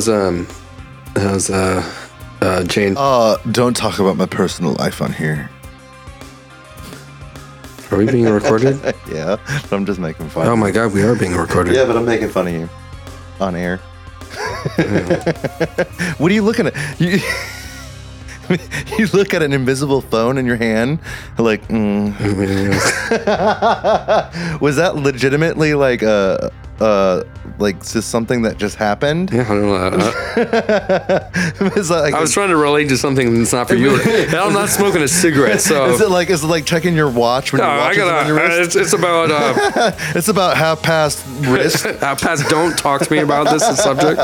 how's um, how's uh, uh, Jane? Uh, don't talk about my personal life on here. Are we being recorded? Yeah, but I'm just making fun. Of you oh my god, we are being recorded. Yeah, but I'm making fun of you on air. what are you looking at? You, you look at an invisible phone in your hand, like, mm. was that legitimately like uh uh like just something that just happened? Yeah, I don't know. I, Is that like I was trying to relate to something that's not for you. I'm not smoking a cigarette, so. Is it like is it like checking your watch when No, your I watch is on gotta. your uh, wrist? It's, it's about uh, It's about half past wrist. uh, past. Don't talk to me about this subject.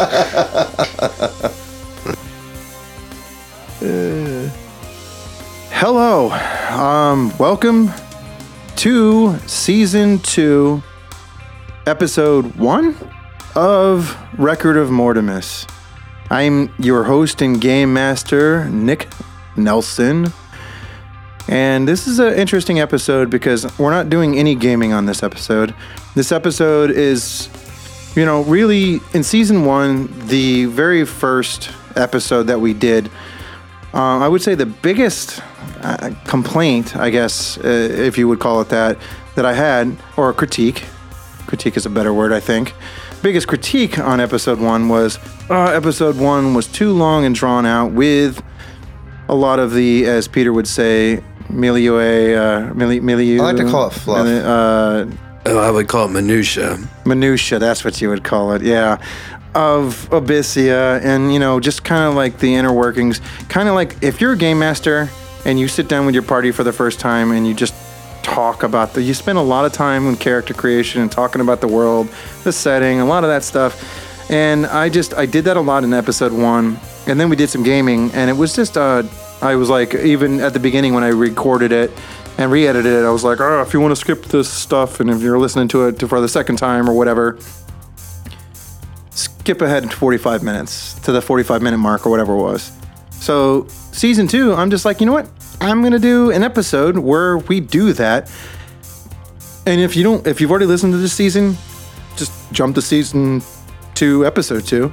Hello. Um, welcome to season two, episode one of Record of Mortimus. I'm your host and game master, Nick Nelson. And this is an interesting episode because we're not doing any gaming on this episode. This episode is, you know, really in season one, the very first episode that we did. Uh, I would say the biggest uh, complaint, I guess, uh, if you would call it that, that I had, or a critique, critique is a better word, I think. Biggest critique on episode one was uh, episode one was too long and drawn out with a lot of the, as Peter would say, milieu, uh, mili- milieu. I like to call it fluff. mili- Uh, Oh, I would call it minutia. minutia that's what you would call it yeah of abyssia and you know just kind of like the inner workings kind of like if you're a game master and you sit down with your party for the first time and you just talk about the you spend a lot of time in character creation and talking about the world the setting a lot of that stuff and i just i did that a lot in episode one and then we did some gaming and it was just uh i was like even at the beginning when i recorded it and re-edited it i was like oh if you want to skip this stuff and if you're listening to it for the second time or whatever skip ahead to 45 minutes to the 45 minute mark or whatever it was. So, season two, I'm just like, you know what? I'm going to do an episode where we do that. And if you don't, if you've already listened to this season, just jump to season two, episode two.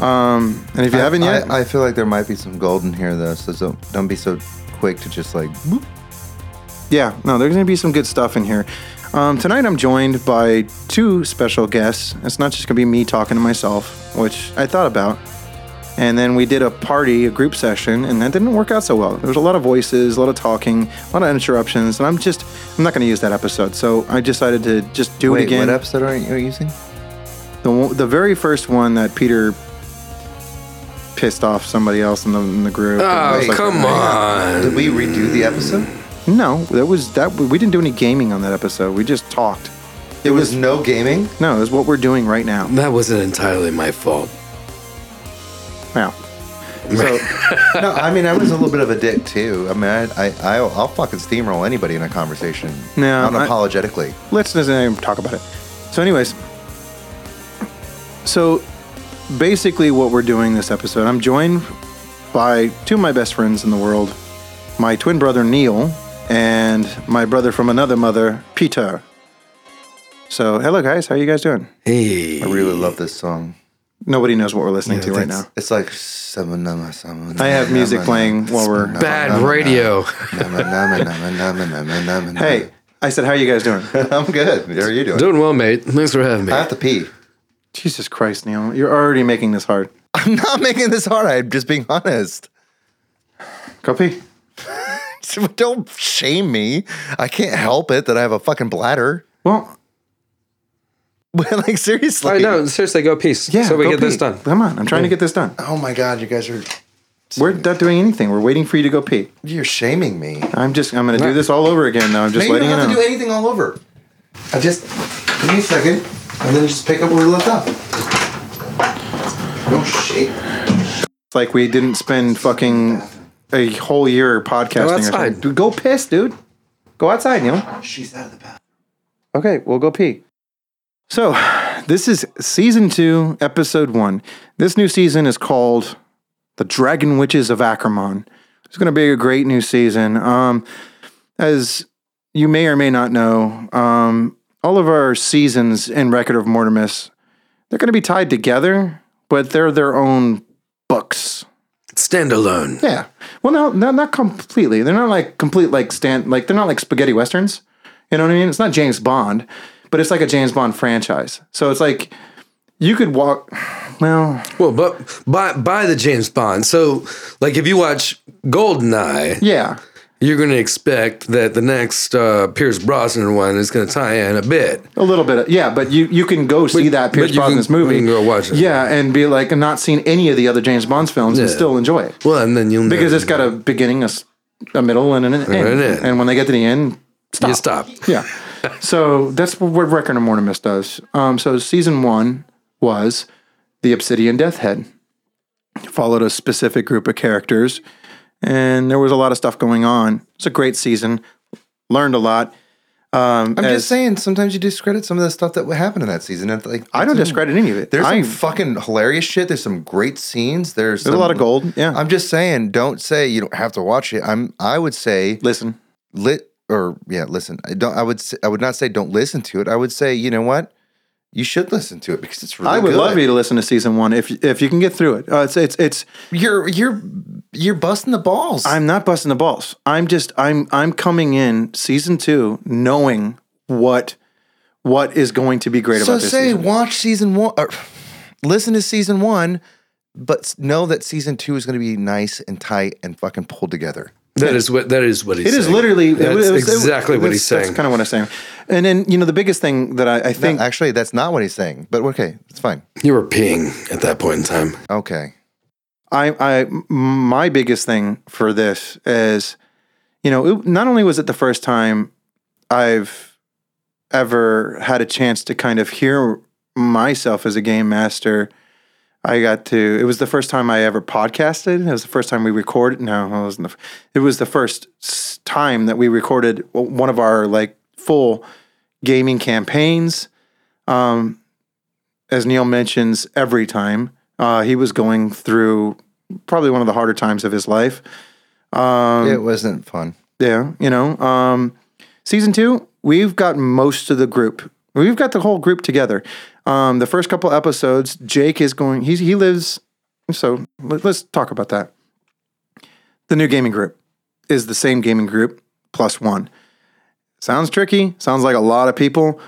Um, and if you haven't yet, I, I feel like there might be some gold in here though, so don't, don't be so quick to just like. Yeah, no, there's going to be some good stuff in here. Um, tonight I'm joined by two special guests. It's not just going to be me talking to myself, which I thought about. And then we did a party, a group session, and that didn't work out so well. There was a lot of voices, a lot of talking, a lot of interruptions, and I'm just, I'm not going to use that episode. So I decided to just do Wait, it again. what episode are you using? The, the very first one that Peter pissed off somebody else in the, in the group. Oh, like, come on. Did we redo the episode? No, that was that. We didn't do any gaming on that episode. We just talked. It was no gaming. No, it was what we're doing right now. That wasn't entirely my fault. Wow. So no, I mean I was a little bit of a dick too. I mean I I I'll, I'll fucking steamroll anybody in a conversation. No, I- unapologetically. let's not even uh, talk about it. So, anyways, so basically, what we're doing this episode, I'm joined by two of my best friends in the world, my twin brother Neil, and my brother from another mother, Peter. So, hello guys, how are you guys doing? Hey. I really love this song. Nobody knows what we're listening Yeah, to right now. It's like seven nama seven. I have music playing while we're. Bad radio. Hey, I said, how are you guys doing? I'm good. How are you doing? Doing well, mate. Thanks for having me. I have to pee. Jesus Christ, Neil, you're already making this hard. I'm not making this hard. I'm just being honest. Go pee. Don't shame me. I can't help it that I have a fucking bladder. Well, like seriously. I know. Seriously, go peace. yeah. So we go get this done. Come on, I'm trying to get this done. Oh my god, you guys are We're not doing anything. We're waiting for you to go pee. you're shaming me. I'm just. I'm going to do this all over again. Now I'm just Maybe you letting you don't have know. to do anything all over. I just give me a second, and then just pick up where we left off. No shame. It's like we didn't spend fucking a whole year podcasting. Go or something. Go piss, dude. Go outside, Neil. She's out of the bath. Okay, we'll go pee. So, this is season two, episode one. This new season is called The Dragon Witches of Ackerman. It's going to be a great new season. Um, as you may or may not know, um, all of our seasons in Record of Mortimus, they're going to be tied together but they're their own books. Standalone. Yeah. Well, no, no, not completely. They're not like complete like stand like they're not like spaghetti westerns. You know what I mean? It's not James Bond, but it's like a James Bond franchise. So it's like you could walk. Well, Well, but by by the James Bond. So, like, if you watch Goldeneye, yeah, you're going to expect that the next uh, Pierce Brosnan one is going to tie in a bit. a little bit. Of, yeah, but you you can go see that Pierce but you can- Brosnan's movie. you can go watch it. Yeah, and be like, not seen any of the other James Bond's films and still enjoy it Well, and then you'll because it's got a beginning, a middle, and an end. an end. And when they get to the end, stop. you stop. Yeah. so that's what Record of Mortimus does. Um, so season one was the Obsidian Death Head. Followed a specific group of characters, and there was a lot of stuff going on. It's a great season. Learned a lot. Um, I'm as- just saying, sometimes you discredit some of the stuff that happened in that season. And like, I don't discredit any of it. There's I, some fucking hilarious shit. There's some great scenes. There's, there's a lot of gold. Yeah. I'm just saying, don't say you don't have to watch it. I'm. I would say Listen, lit or yeah, listen. I don't. I would. I would not say don't listen to it. I would say you know what, you should listen to it because it's really. I would good. love you to listen to season one if if you can get through it. Uh, it's it's it's. You're you're you're busting the balls. I'm not busting the balls. I'm just I'm I'm coming in season two knowing what what is going to be great so about this say season. watch season one. Or, listen to season one, but know that season two is going to be nice and tight and fucking pulled together. That is what that is what he's saying. It is literally That's it was- it was- exactly what that's- he's saying. That's kind of what I'm saying. And then you know the biggest thing that I, I No, think actually, that's not what he's saying. But okay, it's fine. you were peeing at that point in time. Okay. I, I my biggest thing for this is, you know, it, not only was it the first time I've ever had a chance to kind of hear myself as a game master. I got to. It was the first time I ever podcasted. It was the first time we recorded. No, it wasn't. The, it was the first time that we recorded one of our like full gaming campaigns. Um, as Neil mentions, every time uh, he was going through probably one of the harder times of his life. Um, it wasn't fun. yeah, you know. Um, season two, we've got most of the group. We've got the whole group together. Um, the first couple episodes, Jake is going. He's he lives. So let, us talk about that. The new gaming group is the same gaming group plus one. Sounds tricky. Sounds like a lot of people.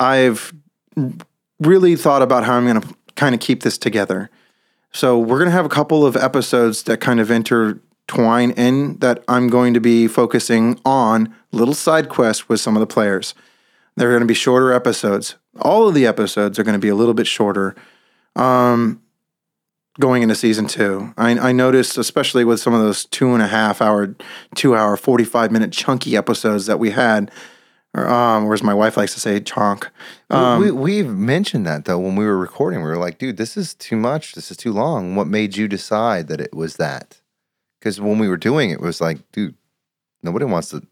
I've really thought about how I'm going to kind of keep this together. So we're going to have a couple of episodes that kind of intertwine in that I'm going to be focusing on little side quests with some of the players. They're going to be shorter episodes. All of the episodes are going to be a little bit shorter. Um, going into season two, I, I noticed, especially with some of those two and a half hour, two hour, forty five minute chunky episodes that we had, or, um, or as my wife likes to say, chonk. Um, we we've mentioned that though when we were recording. We were like, dude, this is too much. This is too long. What made you decide that it was that? Because when we were doing it, it was like, dude, nobody wants to.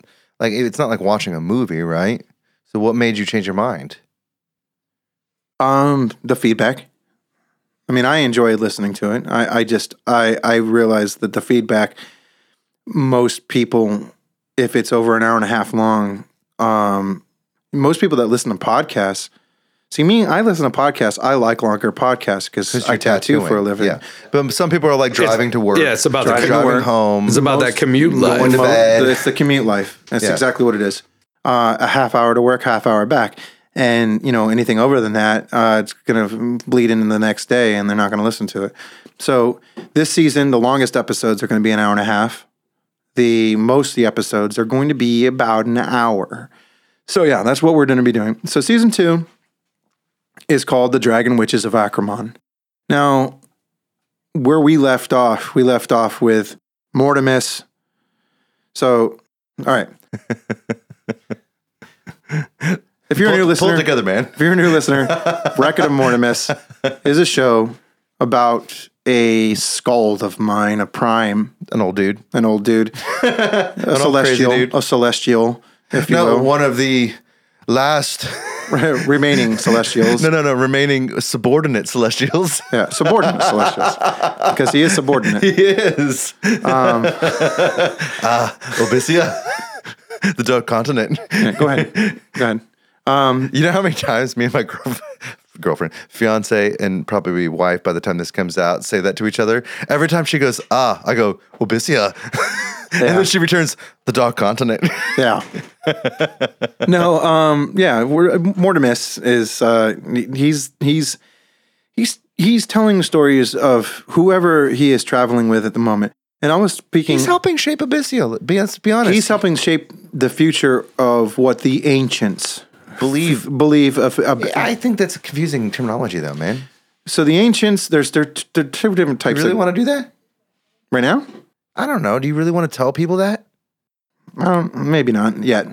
Like, it's not like watching a movie, right? So, what made you change your mind? Um, the feedback. I mean, I enjoy listening to it. I, I just I I realize that the feedback most people, if it's over an hour and a half long, um, most people that listen to podcasts. See me, I listen to podcasts. I like longer podcasts because I you're tattoo for a living. Yeah, but some people are like driving to work. Yeah, it's about the Driving driving work. home. It's about that commute life. going to bed. It's the commute life. That's Yeah. exactly what it is. Uh, a half hour to work, half hour back. And, you know, anything over than that, uh, it's going to bleed into the next day and they're not going to listen to it. So this season, the longest episodes are going to be an hour and a half. The most of the episodes are going to be about an hour. So yeah, that's what we're going to be doing. So season two is called The Dragon Witches of Acramon. Now, where we left off, we left off with Mortimus. So, all right. if you're a new pull, pull listener, together, man. if you're a new listener, Record of Mortimus is a show about a skald of mine, a prime, An old dude. an old dude, a celestial, dude. a celestial, if you No, will, one of the last. remaining celestials. no, no, no. Remaining subordinate celestials. Yeah, subordinate celestials, because he is subordinate. he is. Um, Ah, Abyssia, the dark continent. go ahead, go ahead. Um, You know how many times me and my girlfriend, girlfriend, fiance, and probably wife by the time this comes out say that to each other. Every time she goes, ah, I go, Abyssia. and then she returns, the dark continent. Yeah. no, um, yeah, we're, Mortimus is uh, he's he's he's he's telling stories of whoever he is traveling with at the moment. And I was speaking. He's helping shape Abyssia. Be, let's be honest. He's helping shape the future of what the ancients believe. believe. Of, of I think that's a confusing terminology, though, man. so the ancients, there's there, there are two different types. You really of, want to do that? right now? I don't know. Do you really want to tell people that? Um, maybe not yet.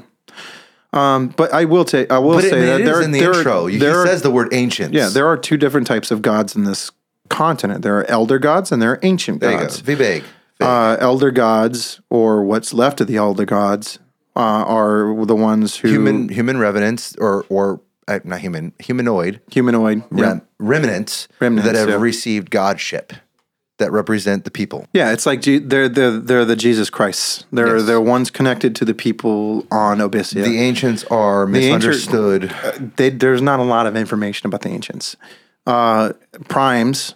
Um, but I will say I will But it, say it that is there, in the there intro. Are, he there are- says the word ancients. Yeah, there are two different types of gods in this continent. There are elder gods and there are ancient There you go. gods. Be. Uh, elder gods, or what's left of the elder gods, uh, are the ones who human human revenants or or uh, not human humanoid humanoid. Yeah. remnants, Remnants, that have yeah. received godship that represent the people. Yeah, it's like they're they're they're the Jesus Christ. They're Yes. they're ones connected to the people on Abyssia. The ancients are ancient- misunderstood. they, there's not a lot of information about the ancients. Uh, primes,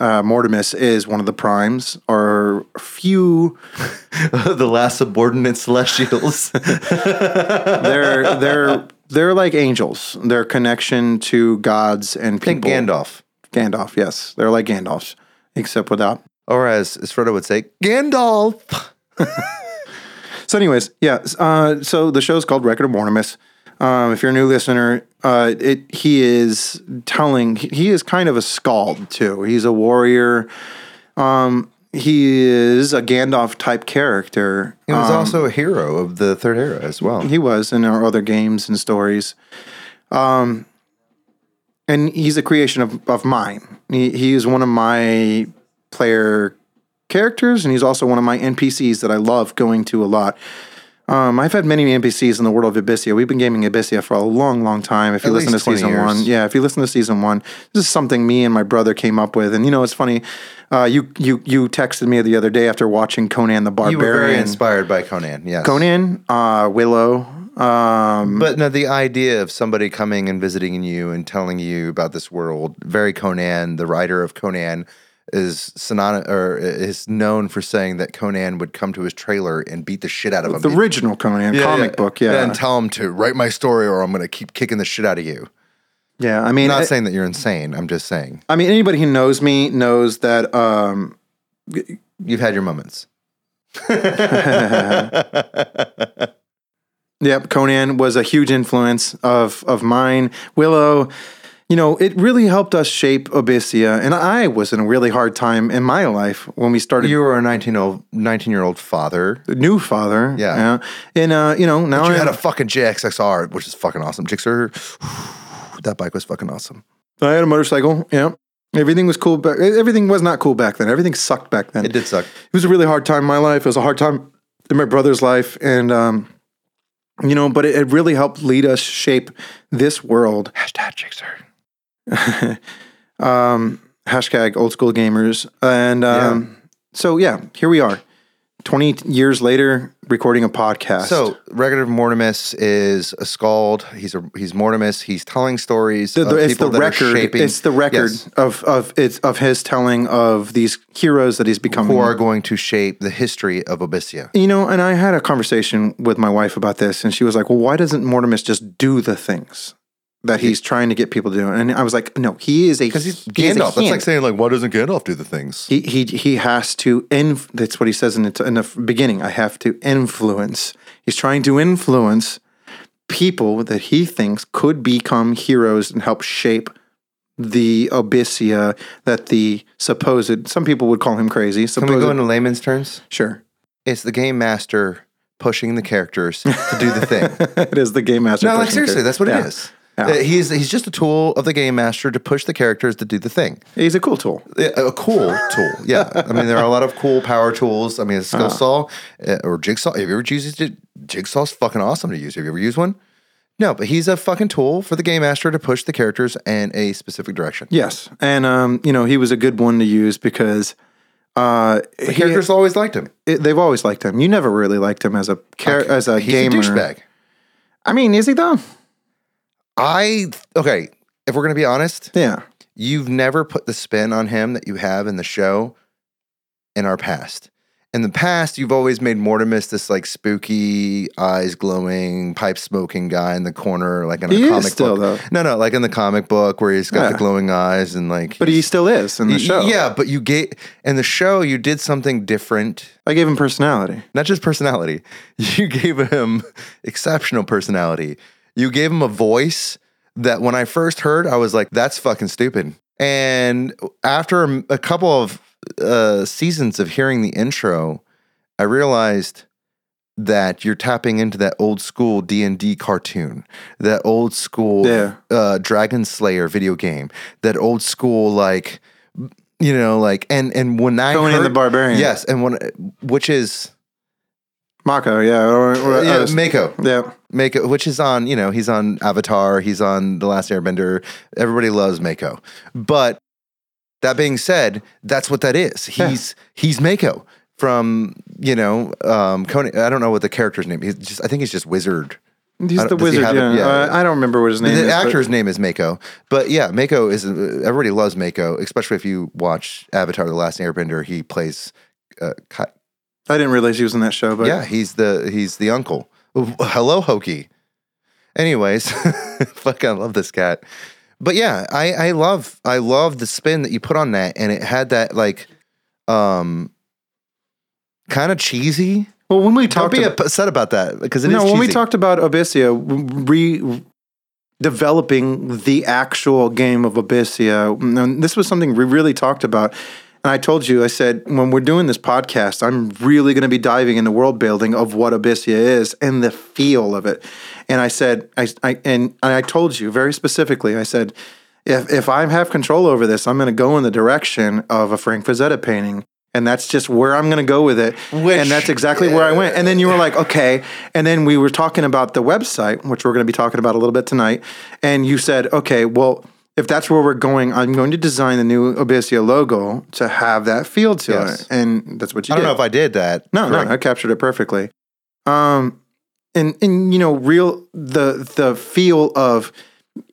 uh, Mortimus is one of the primes, or few. the last subordinate celestials. They're they're they're like angels. Their connection to gods and Think people. Gandalf. Gandalf, yes, they're like Gandalfs, except without. Or as, as Frodo would say, Gandalf. So, anyways, yeah. Uh, so the show's called Record of Mortimus. Um, if you're a new listener, uh, it he is telling. He is kind of a skald too. He's a warrior. Um, he is a Gandalf type character. He was also a hero of the Third Era as well. He was in our other games and stories. Um, and he's a creation of, of mine. He, he is one of my player characters, and he's also one of my NPCs that I love going to a lot. Um, I've had many NPCs in the world of Abyssia. We've been gaming Abyssia for a long, long time. If you At listen to least 20 season years. one, yeah, if you listen to season one, this is something me and my brother came up with. And you know, it's funny. Uh, you you you texted me the other day after watching Conan the You were very Barbarian. inspired by Conan, yes. Conan, uh, Willow, um, But no, the idea of somebody coming and visiting you and telling you about this world, very Conan, the writer of Conan, is synony- or is known for saying that Conan would come to his trailer and beat the shit out of him. the original Conan Yeah, comic yeah. book. Yeah, And tell him to write my story or I'm going to keep kicking the shit out of you. yeah. I mean, I'm not saying that you're insane. I'm just saying I mean, anybody who knows me knows that. Um, you've had your moments. Yep, Conan was a huge influence of of mine. Willow, you know, it really helped us shape Abyssia, and I was in a really hard time in my life when we started. You were a 19 old 19 year old father. new father, Yeah. and uh, you know now You I had a fucking JXXR, which is fucking awesome. Gixxer, that bike was fucking awesome. I had a motorcycle. Yeah, everything was cool. Back, everything was not cool back then. Everything sucked back then. It did suck. it was a really hard time in my life. It was a hard time in my brother's life, and um, you know, but it, it really helped lead us shape this world. Hashtag Gixxer. um, hashtag old school gamers, and um, so yeah, here we are, twenty years later, recording a podcast. So, Record of Mortimus is a skald. He's a he's Mortimus. He's telling stories. the, of the, it's the people that are record. shaping- It's the record of of it's of his telling of these heroes that he's becoming. who are going to shape the history of Abyssia. You know, and I had a conversation with my wife about this, and she was like, "Well, why doesn't Mortimus just do the things that he's trying to get people to do?" And I was like, "No, he is a Because he's he a Gandalf. That's like saying like, why doesn't Gandalf do the things? he he he has to inf- that's what he says in the, in the beginning i have to influence he's trying to influence people that he thinks could become heroes and help shape the abyssia that the supposed some people would call him crazy Can we go into layman's terms? sure It's the game master pushing the characters to do the thing. it is the game master no, like seriously, through. that's what Yeah. it is. Yeah. Uh, He's he's just a tool of the game master to push the characters to do the thing. he's a cool tool a cool tool. Yeah, I mean there are a lot of cool power tools. I mean, a skill saw uh, or jigsaw. Have you ever used it? Jigsaw's fucking awesome to use. Have you ever used one? No, but he's a fucking tool for the game master to push the characters in a specific direction. yes and um you know he was a good one to use because uh The he- characters always liked him. it- they've always liked him you never really liked him as a char- as a He's gamer a douchebag. i mean is he though I okay. if we're gonna be honest, Yeah. you've never put the spin on him that you have in the show in our past. In the past, you've always made Mortimus this like spooky, eyes glowing, pipe smoking guy in the corner, like in a He is comic still, book. though. No, no, like in the comic book where he's got Yeah. the glowing eyes and like. But he still is in the show. Yeah, but you gave in the show you did something different. I gave him personality. Not just personality. You gave him exceptional personality. You gave him a voice that when I first heard, I was like, "That's fucking stupid." And after a- a couple of uh, seasons of hearing the intro, I realized that you're tapping into that old school D and D cartoon, that old school Yeah. uh, Dragon Slayer video game, that old school like you know like and and when I Conan heard, the Barbarian. yes, and when which is Mako, yeah. Or, or, yeah, uh, Mako. yeah. Mako, which is on, you know, he's on Avatar, he's on The Last Airbender. Everybody loves Mako. But that being said, that's what that is. He's he's Mako from, you know, um Conan. I don't know what the character's name. He's just I think he's just Wizard. He's the don't- he wizard. Yeah. Yeah. Uh, I don't remember what his name the is. but- actor's name is Mako. But yeah, Mako is everybody loves Mako, especially if you watch Avatar The Last Airbender, he plays uh, I didn't realize he was in that show, but yeah, he's the he's the uncle. Hello, Hokey. Anyways, fuck, I love this cat. But yeah, I I love I love the spin that you put on that, and it had that like, um, kind of cheesy. Well, when we talked, Don't be about, upset about that because it is no, when we talked about Abyssia, re developing the actual game of Abyssia, and this was something we really talked about. And I told you, I said, when we're doing this podcast, I'm really going to be diving into world building of what Abyssia is and the feel of it. And I said, I, I and, and I told you very specifically, I said, if if I have control over this, I'm going to go in the direction of a Frank Frazetta painting. And that's just where I'm going to go with it. Which- and that's exactly where I went. And then you were like, okay. And then we were talking about the website, which we're going to be talking about a little bit tonight. And you said, okay, well, if that's where we're going, I'm going to design the new Abyssia logo to have that feel to Yes. it. And that's what you I don't know if I did that. No, correct. no, I captured it perfectly. Um, and and you know, real the the feel of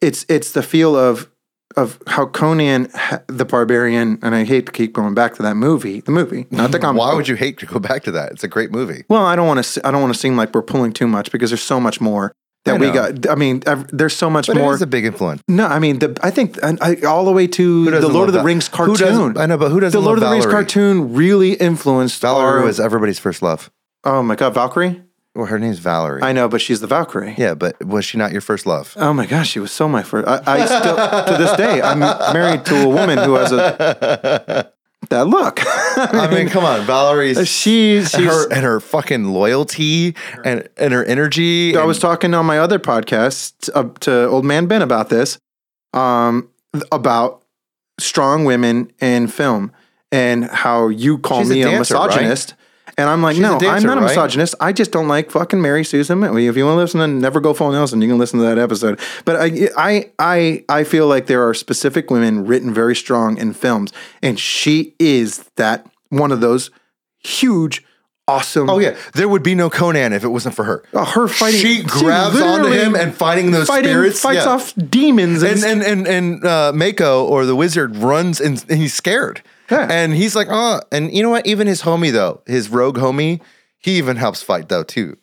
it's it's the feel of of how Conan the Barbarian, and I hate to keep going back to that movie, the movie, not the comic. Why would you hate to go back to that? It's a great movie. Well, I don't want to. I don't want to seem like we're pulling too much because there's so much more that we got. I mean, ev- there's so much But more. it is a big influence. no, I mean, the, I think I, I, all the way to the Lord of the? Rings cartoon. I know, but who doesn't the Lord of the Rings cartoon really influenced Valerie our, was everybody's first love. Oh my god, Valkyrie! Well, her name's Valerie. I know, but she's the Valkyrie. yeah, but was she not your first love? Oh my gosh, she was so my first. I, I still to this day I'm married to a woman who has a that look. I mean, come on, Valerie's she she's. and her and her fucking loyalty and and her energy. I and- was talking on my other podcast uh, to Old Man Ben about this, um, about strong women in film and how you call a me a, dancer, right? And I'm like, She's no, I'm not a right? misogynist. I just don't like fucking Mary Susan. If you want to listen to Never Go Full Nelson, you can listen to that episode. But I, I, I, I feel like there are specific women written very strong in films, and she is that one of those huge, awesome. Oh yeah, there would be no Conan if it wasn't for her. Uh, her fighting. She grabs onto him and fighting those fighting, spirits. fights yeah. off demons and, and and and, and uh, Mako or the wizard runs and, and he's scared. Yeah. And he's like, oh, and you know what? Even his homie though, his rogue homie, he even helps fight though too.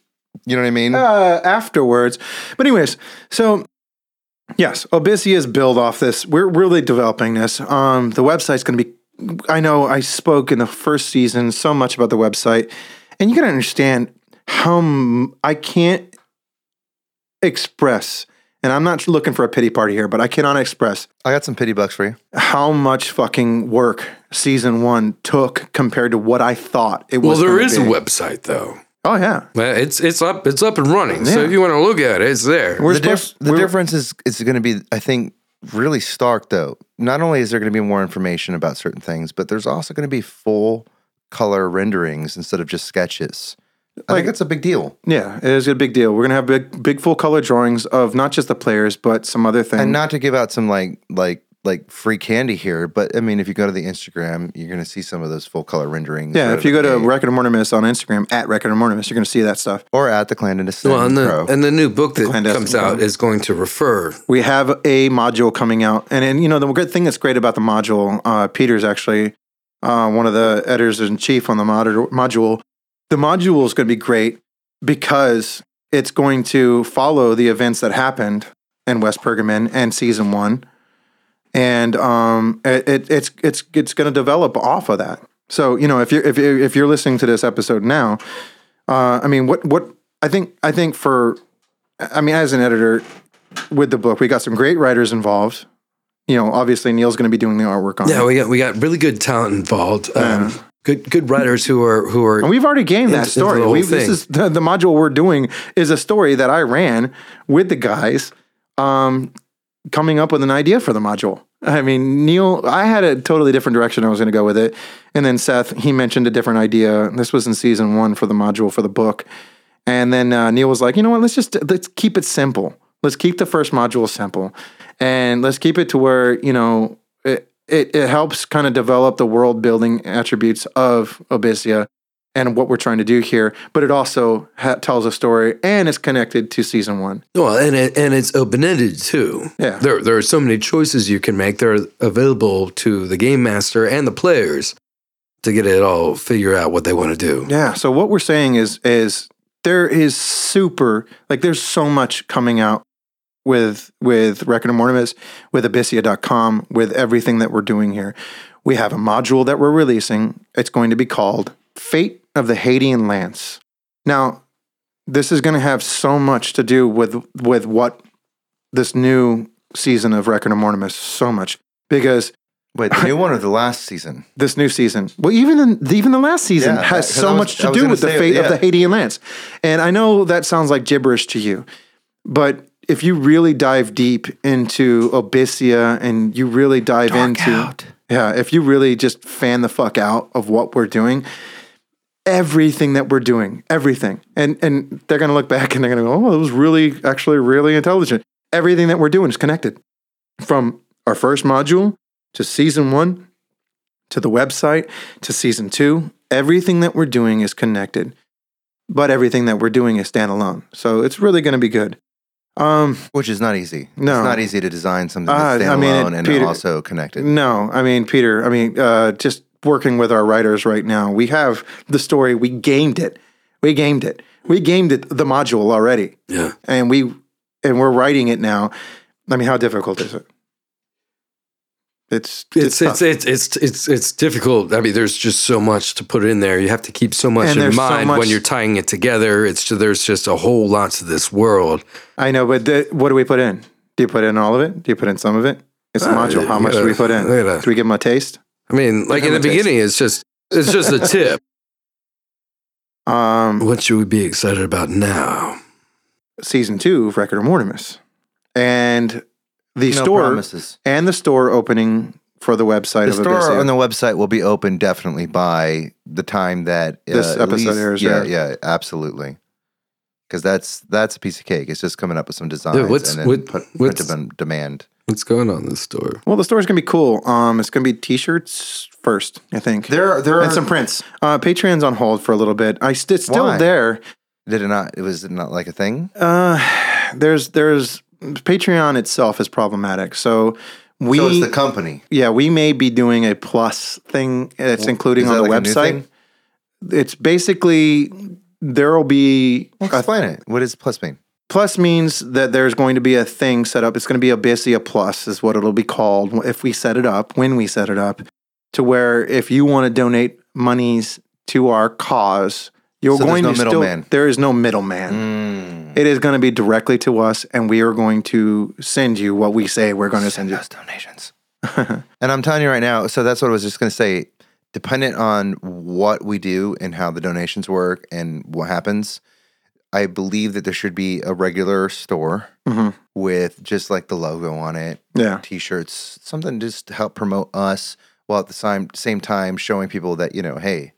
You know what I mean? uh, afterwards. But anyways, so yes, Abyssia's build off this. We're really developing this. Um, the website's going to be. I know I spoke in the first season so much about the website, and you got to understand how m- I can't express. And I'm not looking for a pity party here, but I cannot express I got some pity bucks for you. how much fucking work season one took compared to what I thought it Well, was. there gonna is be. a website though. Oh yeah, Well, It's it's up it's up and running. So Yeah. if you want to look at it, it's there. we're the diff- the we're- difference is is going to be, I think, really stark though. Not only is there going to be more information about certain things, but there's also going to be full color renderings instead of just sketches. I Like- think that's a big deal. Yeah, it is a big deal. We're gonna have big, big full color drawings of not just the players, but some other things. And not to give out some like like like free candy here, but I mean, if you go to the Instagram, you're going to see some of those full color renderings. Yeah, if you go out to the. Record of Mortimus on Instagram at Record of Mortimus, you're going to see that stuff. or at the clandestine Well, and the pro. and the new book that comes out Pro. is going to refer. We have a module coming out, and, and you know the good thing that's great about the module. Uh, Peter's actually uh, one of the editors in chief on the mod- module. The module is going to be great because it's going to follow the events that happened in West Pergamon and season one, and um, it, it, it's it's it's going to develop off of that. So you know, if you're if you're, if you're listening to this episode now, uh, I mean, what what I think I think for, I mean, as an editor with the book, we got some great writers involved. You know, obviously Neil's going to be doing the artwork on Yeah, it. we got we got really good talent involved. Um, Good good writers who are who are And we've already gained that story. the We, this is the, the module we're doing is a story that I ran with the guys, um, coming up with an idea for the module. I mean, Neil, I had a totally different direction I was going to go with it, and then Seth he mentioned a different idea. This was in season one for the module for the book, and then uh, Neil was like, you know what? Let's just let's keep it simple. Let's keep the first module simple, and let's keep it to where you know it it, helps kind of develop the world building attributes of Abyssia and what we're trying to do here. But it also ha- tells a story and is connected to season one. well, and it, and it's open ended too. Yeah. there there are so many choices you can make. They're available to the game master and the players to get it all figure out what they want to do. Yeah. So what we're saying is is there is super like there's so much coming out with with Record of Mortimus, with Abyssia.com, with everything that we're doing here. We have a module that we're releasing. It's going to be called Fate of the Hadean Lance. Now, this is going to have so much to do with with what this new season of Record of Mortimus, so much. Because Wait, the new one or the last season? this new season. Well, even in, even the last season Yeah, has so was- much to do with the fate of yeah. the Hadean Lance. And I know that sounds like gibberish to you, but if you really dive deep into Abyssia and you really dive into out. yeah, if you really just fan the fuck out of what we're doing, everything that we're doing, everything, and and they're gonna look back and they're gonna go, oh, it was really actually really intelligent. Everything that we're doing is connected, from our first module to season one to the website to season two. Everything that we're doing is connected, but everything that we're doing is standalone. So it's really going to be good. Um, Which is not easy. No. It's not easy to design something Uh, that's I mean, standalone it- and Peter- also connected. No, I mean, Peter, I mean, uh, just working with our writers right now, we have the story. We gamed it. We gamed it. We gamed it, the module already. Yeah. And we, and we're writing it now. I mean, how difficult is it? It's, It's it's, it's it's it's it's difficult. I mean, there's just so much to put in there. You have to keep so much And in there's so mind much- when you're tying it together. It's there's just a whole lot to this world. I know, but the, what do we put in? Do you put in all of it? Do you put in some of it? It's a Uh, module. How much do we put in? gotta- Do we give them a taste? I mean, like in the taste. beginning, it's just it's just a tip. Um, what should we be excited about now? season two of Record of Mortimus, and the no store promises. and the store opening for the website The of store Abyssia. on the website will be open definitely by the time that uh, This at episode airs, Yeah, yeah. yeah, absolutely. Because that's that's a piece of cake. It's just coming up with some designs Yeah, what's- and then what- put, what's- print demand. What's going on in this store? well, the store's gonna be cool. Um, it's gonna be T-shirts first, I think. There, are, there and some prints. Uh, Patreon's on hold for a little bit. I st- it's still Why? there. Did it not? It was not like a thing. Uh, there's there's Patreon itself is problematic. So we so it's the company. yeah we may be doing a plus thing. It's including Is on the like website. It's basically there will be Well, explain it. What does plus mean? Plus means that there's going to be a thing set up. It's going to be a basically a Plus, is what it'll be called if we set it up, when we set it up, to where if you want to donate monies to our cause, you're So there's going no to still. middleman. There is no middleman. Mm. It is going to be directly to us, and we are going to send you what we say we're going to send you. Those donations. and I'm telling you right now. So that's what I was just going to say. Dependent on what we do and how the donations work and what happens, I believe that there should be a regular store Mhm. with just like the logo on it, Yeah. t-shirts, something just to help promote us while at the same same time showing people that you know, hey,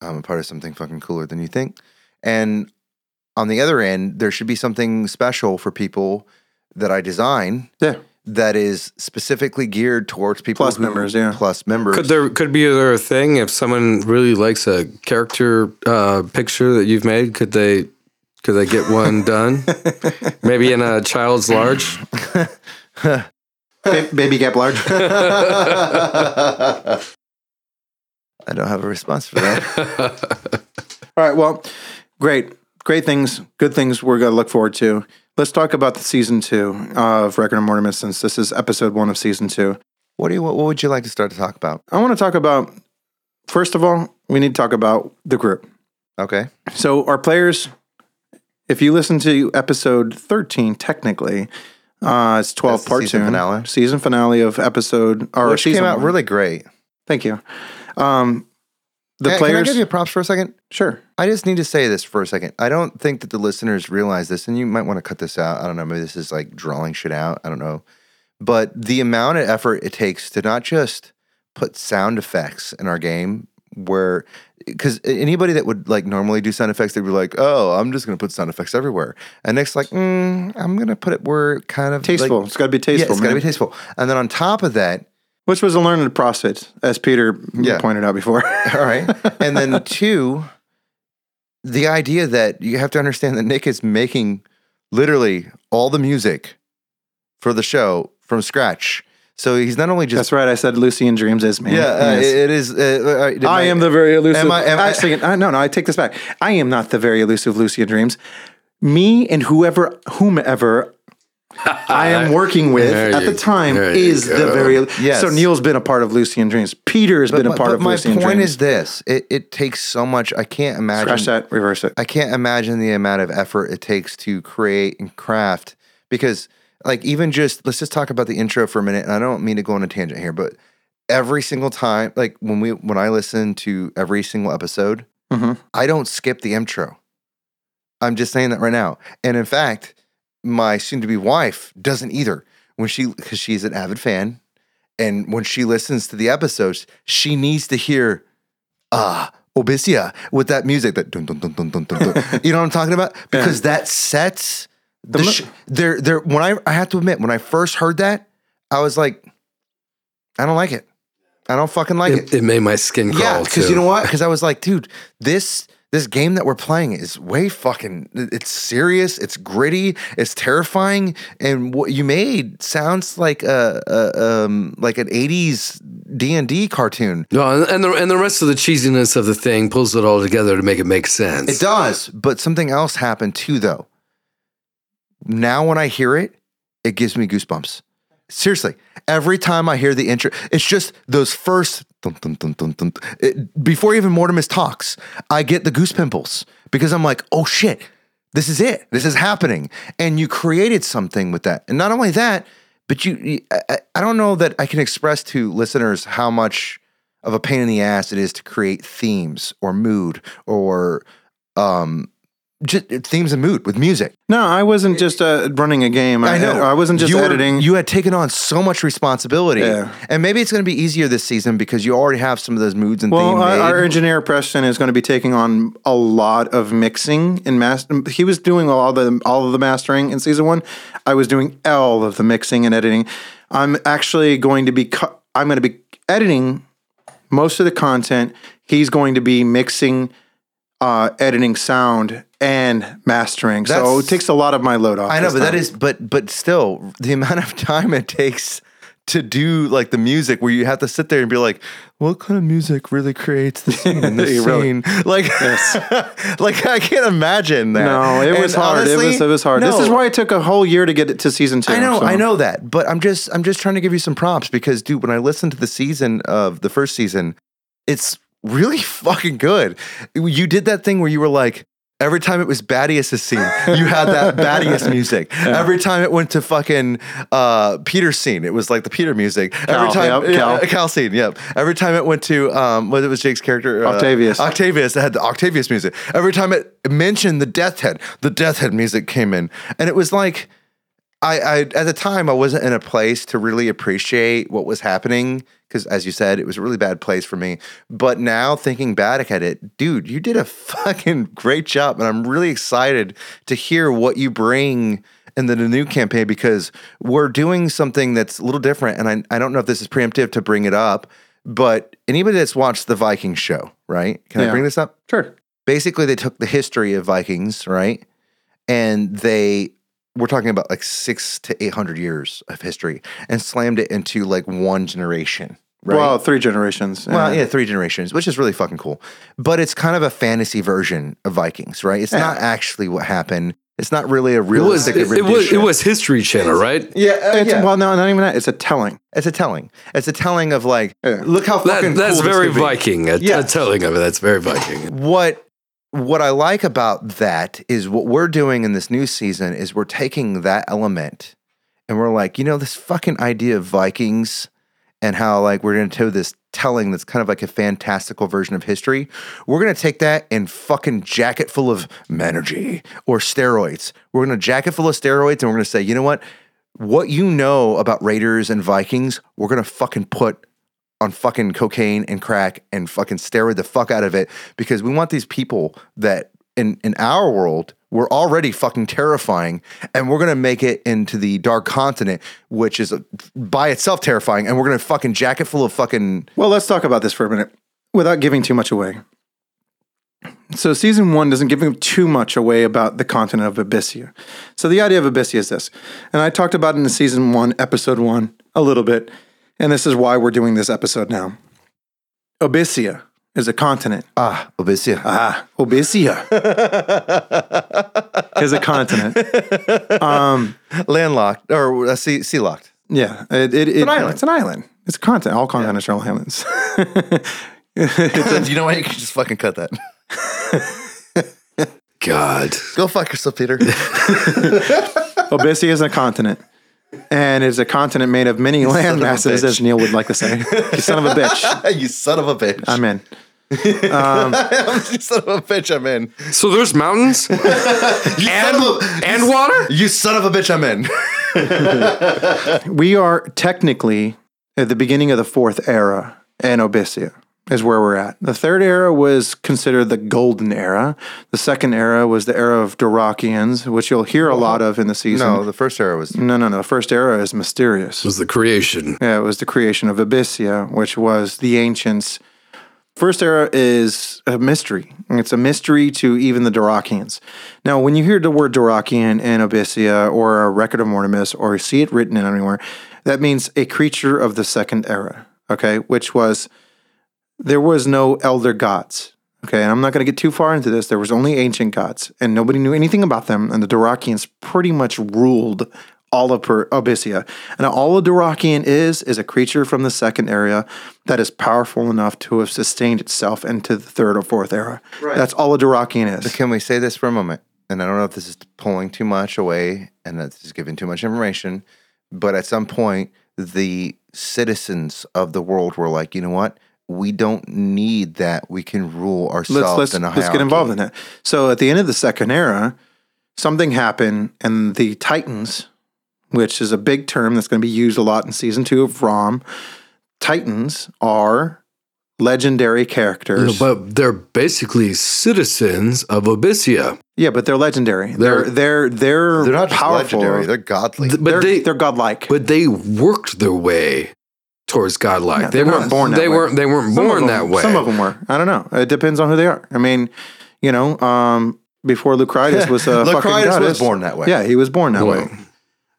I'm a part of something fucking cooler than you think. And on the other end, there should be something special for people that I design Yeah. that is specifically geared towards people Plus who- members, yeah. plus members. Could there could be there a thing if someone really likes a character uh, picture that you've made? Could they could they get one done? Maybe in a child's large. Ba- baby gap large. I don't have a response for that. All right. Well, great, great things, good things we're going to look forward to. Let's talk about the season two of Record of Mortimus, since this is episode one of season two. what do you? What, what would you like to start to talk about? I want to talk about, first of all, we need to talk about the group. Okay. So, our players, if you listen to episode 13, technically, uh, it's 12 That's the part season two. finale. Season finale of episode, or Which season came out one. really great. Thank you. Um, the Hey, Can I give you props for a second? sure. I just need to say this for a second. I don't think that the listeners realize this, and you might want to cut this out. I don't know. Maybe this is like drawing shit out. I don't know. But the amount of effort it takes to not just put sound effects in our game, where, because anybody that would like normally do sound effects, they'd be like, oh, I'm just going to put sound effects everywhere. And next, like, mm, I'm going to put it where kind of like- Tasteful. it's got to be yeah, tasteful. it's got to be tasteful. And then on top of that, Which was a learned process, as Peter Yeah. pointed out before. All right. And then two, the idea that you have to understand that Nick is making literally all the music for the show from scratch. So he's not only just That's right. I said Lucy in Dreams is me. yeah, uh, Yes. it is. Uh, uh, did I am the very elusive. Am I- am I- Actually, I, no, no. I take this back. I am not the very elusive Lucy in Dreams. Me and whoever, whomever I am working with There at you- the time there you is the very. Yes. So Neil's been a part of Lucy in Dreams. Peter has But, been a part but of my Lucy in point Dreams. is this: it, it takes so much. I can't imagine. Scratch that. Reverse it. I can't imagine the amount of effort it takes to create and craft because like even just let's just talk about the intro for a minute and I don't mean to go on a tangent here but every single time like when we when I listen to every single episode Mhm. I don't skip the intro. I'm just saying that right now. And in fact, my soon to be wife doesn't either. When she cuz she's an avid fan and when she listens to the episodes she needs to hear ah Abyssia with that music that dun, dun, dun, dun, dun, dun, dun. you know what I'm talking about? Because that sets the mo- sh- there there when I I have to admit when I first heard that I was like I don't like it. I don't fucking like it, It, it made my skin crawl. yeah because you know what? Because I was like dude this this game that we're playing is way fucking it's serious it's gritty it's terrifying and what you made sounds like a, a um like an 80s D&D cartoon No, and- and the and the rest of the cheesiness of the thing pulls it all together to make it make sense. It does, but something else happened too, though. Now, when I hear it, it gives me goosebumps. Seriously, every time I hear the intro, it's just those first dun, dun, dun, it- before even Mortimus talks, I get the goose pimples because I'm like, oh shit, this is it. This is happening. And you created something with that. And not only that, but you, I- I don't know that I can express to listeners how much of a pain in the ass it is to create themes or mood or um just themes and mood with music. No, I wasn't just uh, running a game. I, I wasn't just you were- editing. you had taken on so much responsibility, Yeah. and maybe it's going to be easier this season because you already have some of those moods and well, themes. our, made. our engineer Preston is going to be taking on a lot of mixing and master. He was doing all the all of the mastering in season one. I was doing all of the mixing and editing. I'm actually going to be. cu- I'm going to be editing most of the content. He's going to be mixing, uh, editing sound and mastering. so it takes a lot of my load off. I know, but that time. is, but but still, the amount of time it takes to do like the music, where you have to sit there and be like, what kind of music really creates the scene in this scene? Like, like I can't imagine that. No, it was And hard. it was it was hard. this is why it took a whole year to get it to season two. I know, so. I know that, but I'm just, I'm just trying to give you some props because, dude, when I listened to the season of the first season, it's really fucking good. You did that thing where you were like, every time it was Badius' scene, you had that Badius music. Every time it went to fucking uh, Peter's scene, it was like the Peter music. every time, yep, yeah, Cal. Cal scene, yep. Every time it went to, um, what it was Jake's character, uh, Octavius. Octavius, it had the Octavius music. Every time it mentioned the Death Head, the Death Head music came in, and it was like. I, I at the time I wasn't in a place to really appreciate what was happening because, as you said, it was a really bad place for me. But now thinking back at it, dude, you did a fucking great job, and I'm really excited to hear what you bring in the new campaign because we're doing something that's a little different. And I, I don't know if this is preemptive to bring it up, but anybody that's watched the Vikings show, right? Can I bring this up? Sure. Basically, they took the history of Vikings, right? And they we're talking about like six to eight hundred years of history and slammed it into like one generation. Right. Well, three generations. Well, yeah, three generations, which is really fucking cool. But it's kind of a fantasy version of Vikings, right? It's not actually what happened. It's not really a It was realistic it, it was it was History Channel, right? yeah, uh, It's, yeah. Well, no, not even that. It's a telling. it's a telling. It's a telling of like, Yeah. look how That, fucking that's cool this very could be. Viking. A, Yeah. a telling of it. That's very Viking. what what I like about that is what we're doing in this new season is we're taking that element and we're like, you know, this fucking idea of Vikings and how like we're gonna do this telling that's kind of like a fantastical version of history. We're gonna take that and fucking jacket full of energy or steroids. We're gonna jacket full of steroids and we're gonna say, you know what? What you know about Raiders and Vikings, we're gonna fucking put on fucking cocaine and crack and fucking steroid the fuck out of it because we want these people that in in our world we're already fucking terrifying and we're gonna make it into the dark continent which is uh, by itself terrifying and we're gonna fucking jacket full of fucking Well, let's talk about this for a minute without giving too much away. So, season one doesn't give too much away about the continent of Abyssia. So, the idea of Abyssia is this, and I talked about in season one, episode one, a little bit, and this is why we're doing this episode now. Abyssia is a continent. ah Obisia. Ah, Abyssia is a continent. Um, landlocked or uh, sea sea locked Yeah, it, it, it's an island. It's an island. It's a continent. All continents are islands. you know what you can just fucking cut that God. go fuck yourself peter Abyssia is a continent. And it's a continent made of many land son of a masses, as Neil would like to say. you son of a bitch. you son of a bitch I'm in. Um, you son of a bitch i'm in So there's mountains you son of a, and water. you son of a bitch i'm in We are technically at the beginning of the fourth era, and Abyssia is where we're at. The third era was considered the golden era. The second era was the era of Durakians, which you'll hear a lot of in the season. no the first era was no, no. no. The first era is mysterious. It Was the creation. Yeah, it was the creation of Abyssia, which was the ancients. First era is a mystery. It's a mystery to even the Durakians. Now, when you hear the word Durakian in Abyssia or a record of Mortimus or see it written in anywhere, that means a creature of the second era, okay, which was there was no elder gods. Okay, and I'm not going to get too far into this. There was only ancient gods, and nobody knew anything about them. And the Durakians pretty much ruled all of per- Abyssia. And all a Durakian is is a creature from the second era that is powerful enough to have sustained itself into the third or fourth era. Right. That's all a Durakian is. Can we say this for a moment? And I don't know if this is pulling too much away and that this is giving too much information, but at some point, the citizens of the world were like, you know what? We don't need that. We can rule ourselves let's let's, in a let's get involved in that. So at the end of the second era, something happened, and the Titans, which is a big term that's going to be used a lot in season two of ROM, Titans are legendary characters. But they're basically citizens of Abyssia. yeah, but they're legendary. They're they're they're, They're not powerful. legendary; they're godly. But they're, they they're godlike. but they worked their way towards godlike. Yeah, they, weren't born that They way. weren't. They weren't Some of born them- that way. Some of them were. I don't know. It depends on who they are. I mean, you know, um, before Lucridus was a fucking Lucridus was born that way. Yeah, he was born that Well, way.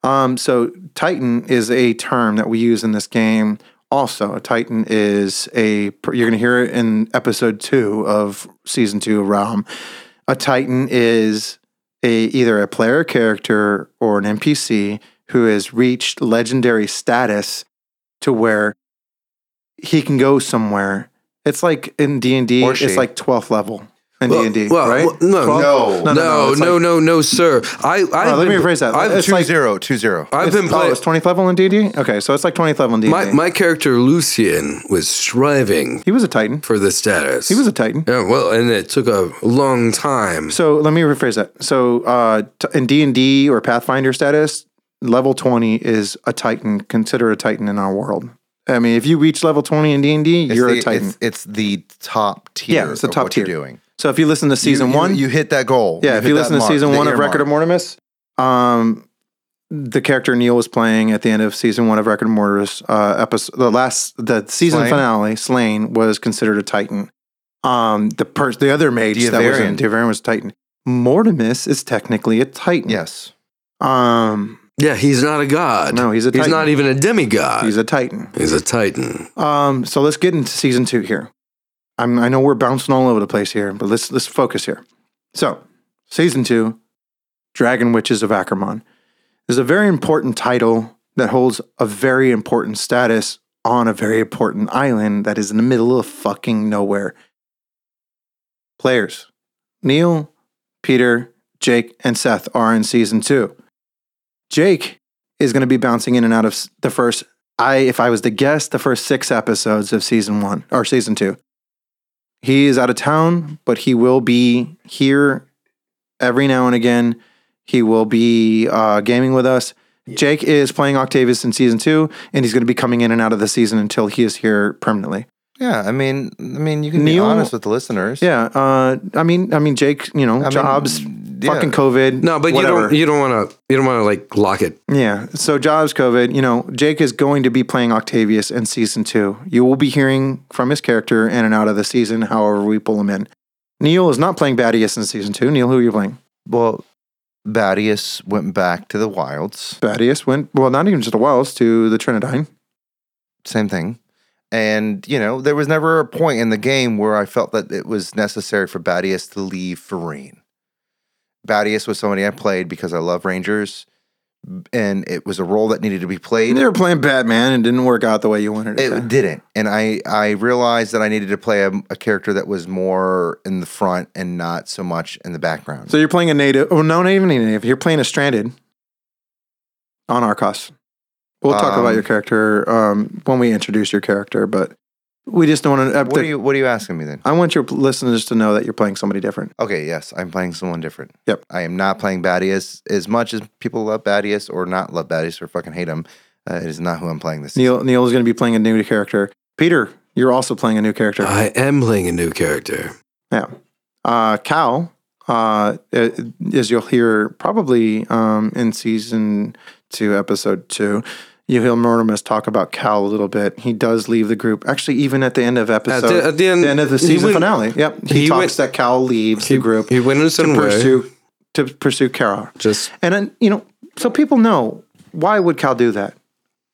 Um, so Titan is a term that we use in this game. Also, a Titan is a. You're going to hear it in episode two of season two of Realm. A Titan is a either a player character or an NPC who has reached legendary status to where he can go somewhere. It's like in D and D, it's like 12th level in D and D, well, right? well, no, 12? no. no, no, no, it's no, like- no, no, sir. I, I've Oh, let me rephrase that. I've, It's Two like- zero, two zero. I've been Oh, playing. it's 20th level in D&D? Okay, so it's like 20th level in D&D. My my character Lucian was striving he was a Titan. for the status. He was a Titan. Yeah, well, and it took a long time. So let me rephrase that. So uh, t- in D&D or Pathfinder status, level 20 is a Titan. Consider a Titan in our world. I mean, if you reach level 20 in D&D, It's you're the, a Titan. It's, it's the top tier. Yeah, it's the top tier. doing. So if you listen to season You- you- one, you hit that goal. yeah, if you listen to mark, season one of ear Record of. Mortimus, um, the character Neil was playing at the end of season one of Record of Mortimus, uh, episode the last the season Slain? finale, Slain was considered a Titan. Um, the per- the other mage that was in. Diavarian was a Titan. Mortimus is technically a Titan. Yes. Um, Yeah, he's not a god. No, he's a He's titan. not even a demigod. he's He's a Titan. He's a, titan. Um, so let's get into season two here. I'm, I know we're bouncing all over the place here, but let's let's focus here. So, season two, Dragon Witches of Ackerman, is a very important title that holds a very important status on a very important island that is in the middle of fucking nowhere. Players, Neil, Peter, Jake, and Seth are in season two. Jake is going to be bouncing in and out of the first I, if I was to guess, the first six episodes of season one or season two. He is out of town, but he will be here every now and again. He will be uh, gaming with us. Jake is playing Octavius in season two, and he's going to be coming in and out of the season until he is here permanently. Yeah. I mean, I mean, you can Neil- be honest with the listeners. Yeah, uh, I mean, I mean, Jake, you know, I jobs, yeah. fucking COVID. No, but whatever. you don't. You don't want to. You don't want to like lock it. Yeah. So jobs, COVID, you know, Jake is going to be playing Octavius in season two. You will be hearing from his character in and out of the season, however we pull him in. Neil is not playing Badius in season two. Neil, who are you playing? Well, Badius went back to the wilds. Badius went, well, not even just the Wilds, to the Trinidine. Same thing. And, you know, there was never a point in the game where I felt that it was necessary for Badius to leave Farine. Badius was somebody I played because I love Rangers. And it was a role that needed to be played. They were playing Batman and didn't work out the way you wanted it. It to. didn't. And I, I realized that I needed to play a, a character that was more in the front and not so much in the background. So you're playing a native. Oh, no, not even a native. You're playing a stranded on Arcos. We'll talk Um, about your character um, when we introduce your character, but we just don't want to. what, are you, what are you asking me then? I want your listeners to know that you're playing somebody different. Okay, yes, I'm playing someone different. Yep. I am not playing Badius as much as people love Badius or not love Badius or fucking hate him. Uh, it is not who I'm playing this. season. Neil Neil is going to be playing a new character. Peter, you're also playing a new character. I am playing a new character. yeah. Uh, Cal, uh, as you'll hear probably um, in season two, episode two, you'll hear Mortimus talk about Cal a little bit. He does leave the group. Actually, even at the end of At episode, the, at the end, the end of the season went- finale. Yep. He, he talks went- that Cal leaves He, the group He went his to own way. pursue to pursue Kara. Just And then, you know, so people know why would Cal do that?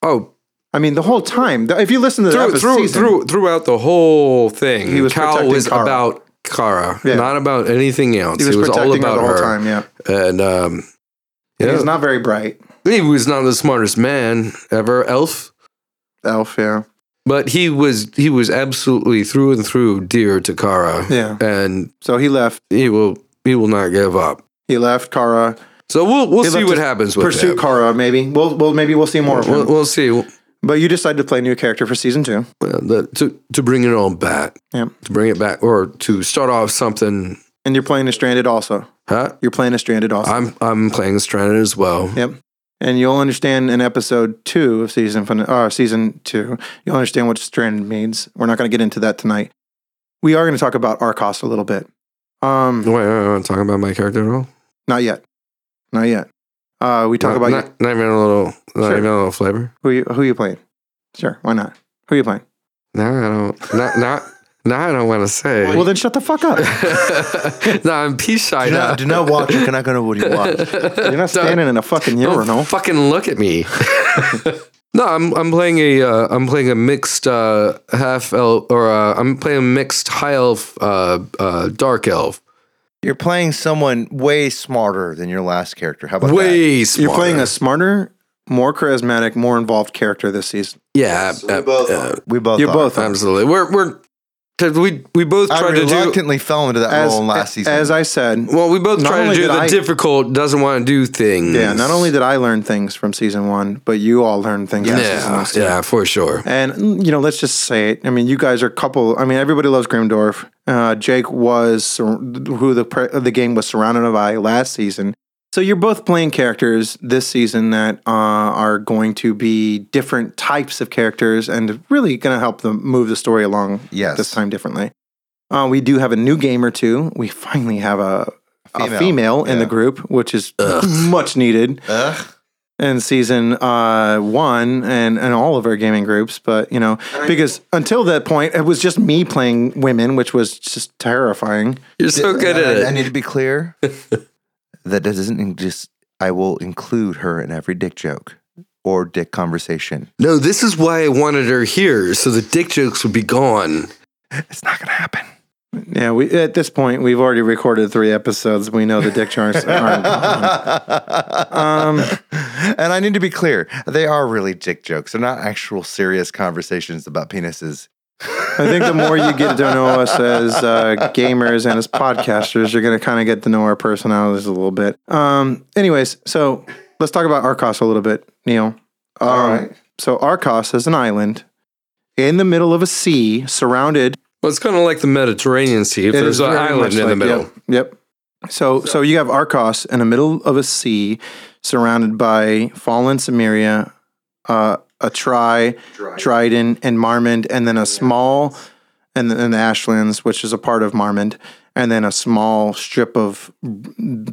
oh, I mean, the whole time. If you listen to the through, episode, through, season, through, throughout the whole thing, He was Cal was about Kara, Yeah. not about anything else. he was, all protecting about her the whole her. time. Yeah, And um, yeah, he's not very bright. He was not the smartest man ever, Elf. Elf, yeah, But he was he was absolutely through and through dear to Kara, yeah. and So he left. he will he will not give up. He left Kara. So we'll we'll see what happens with Pursue him. Kara, maybe. We'll, we'll maybe we'll see more of him. We'll, we'll see. but you decided to play a new character for season two. Uh, the, to to bring it all back, Yeah, to bring it back, or to start off something. and you're playing a stranded also. Huh? You're playing a stranded also. I'm I'm playing Stranded as well. Yep. And you'll understand in episode two of season fin- uh, season two, you'll understand what stranded means. We're not going to get into that tonight. We are going to talk about Arcos a little bit. Um, Wait, wait, wait, talking about my character at all? not yet, not yet. Uh, we talk not, about not, not even a little, not Sure. even a little flavor. who you, who you playing. Sure, why not? Who you playing? No, I don't. Not not. Now I don't want to say. Well, then shut the fuck up. no, I'm peace shy Do now. not, do not watch. You cannot go to what you watch. You're not standing in a fucking Don't urinal. fucking look at me. no, I'm I'm playing a uh, I'm playing a mixed uh, half elf or uh, I'm playing a mixed high elf uh, uh, dark elf. You're playing someone way smarter than your last character. How about that? Way smarter. You're playing a smarter, more charismatic, more involved character this season. yeah. uh, uh, We both. You're are. both absolutely. We're we're because we we both I tried to do. reluctantly fell into that As, role in last season. as I said, Well, we both Not try to do the I- difficult, doesn't want to do things. yeah. Not only did I learn things from season one, but you all learned things. from season Yeah, one, yeah, for sure. And you know, let's just say it. I mean, you guys are a couple. I mean, everybody loves Grimdorf. Uh, Jake was who the the game was surrounded by last season. So you're both playing characters this season that uh, are going to be different types of characters and really going to help them move the story along. Yes. this time differently. Uh, we do have a new game or two. We finally have a a female, Female, in the group, which is Ugh. much needed. Ugh. in season uh, one and, and all of our gaming groups. But, you know, because until that point, it was just me playing women, which was just terrifying. You're so good at I, I need to be clear. that doesn't just. I will include her in every dick joke or dick conversation. No, this is why I wanted her here, so the dick jokes would be gone. It's not gonna happen. Yeah, we at this point, we've already recorded three episodes. We know the dick jokes aren't. Um, and I need to be clear. They are really dick jokes. They're not actual serious conversations about penises. I think the more you get to know us as uh, gamers and as podcasters, you're going to kind of get to know our personalities a little bit. Um, anyways, so let's talk about Arcos a little bit, Neil. Um, All right. So Arcos is an island in the middle of a sea, surrounded. Well, it's kind of like the Mediterranean Sea. If there's an island in the like- middle. Yep. yep. So, so you have Arcos in the middle of a sea, surrounded by fallen Samaria, uh, a Tri, Dryden, and Marmond, and then a small, and then the Ashlands, which is a part of Marmond, and then a small strip of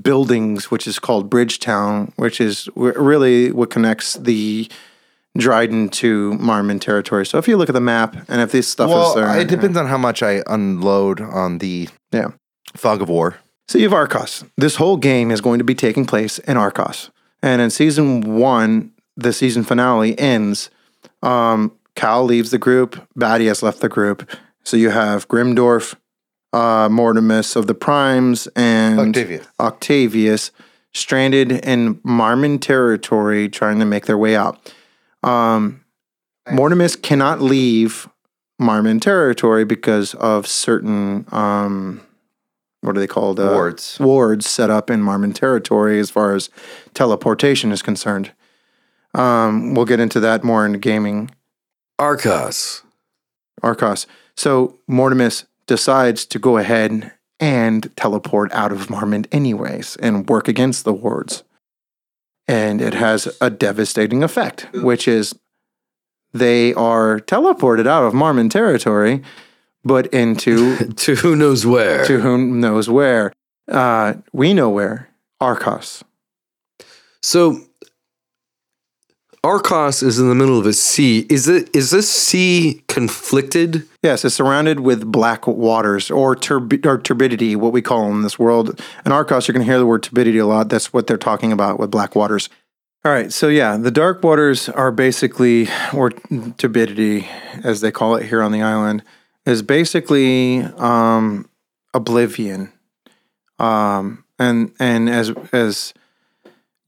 buildings, which is called Bridgetown, which is really what connects the Dryden to Marmond territory. So if you look at the map, and if this stuff Well, is there, it depends on how much I unload on the Yeah. fog of war. So you have Arcos. This whole game is going to be taking place in Arcos. And in season one, the season finale ends. Um, Cal leaves the group. Batty has left the group. So you have Grimdorf, uh, Mortimus of the Primes, and Octavius. Octavius stranded in Marmon territory trying to make their way out. Um, Mortimus cannot leave Marmon territory because of certain um, what are they called? Uh, Wards. Wards set up in Marmon territory as far as teleportation is concerned. Um, we'll get into that more in gaming. Arcos. Arcos. So Mortimus decides to go ahead and teleport out of Marmond anyways and work against the wards. And it has a devastating effect, which is they are teleported out of Marmon territory, but into To who knows where. to whom knows where. Uh, we know where. Arcos. So Arcos is in the middle of a sea. Is it is this sea conflicted? Yes, it's surrounded with black waters or, turb- or turbidity, what we call in this world. In Arcos, you're going to hear the word turbidity a lot. That's what they're talking about with black waters. All right, so yeah, the dark waters are basically, or turbidity, as they call it here on the island, is basically um, oblivion. Um, and and as as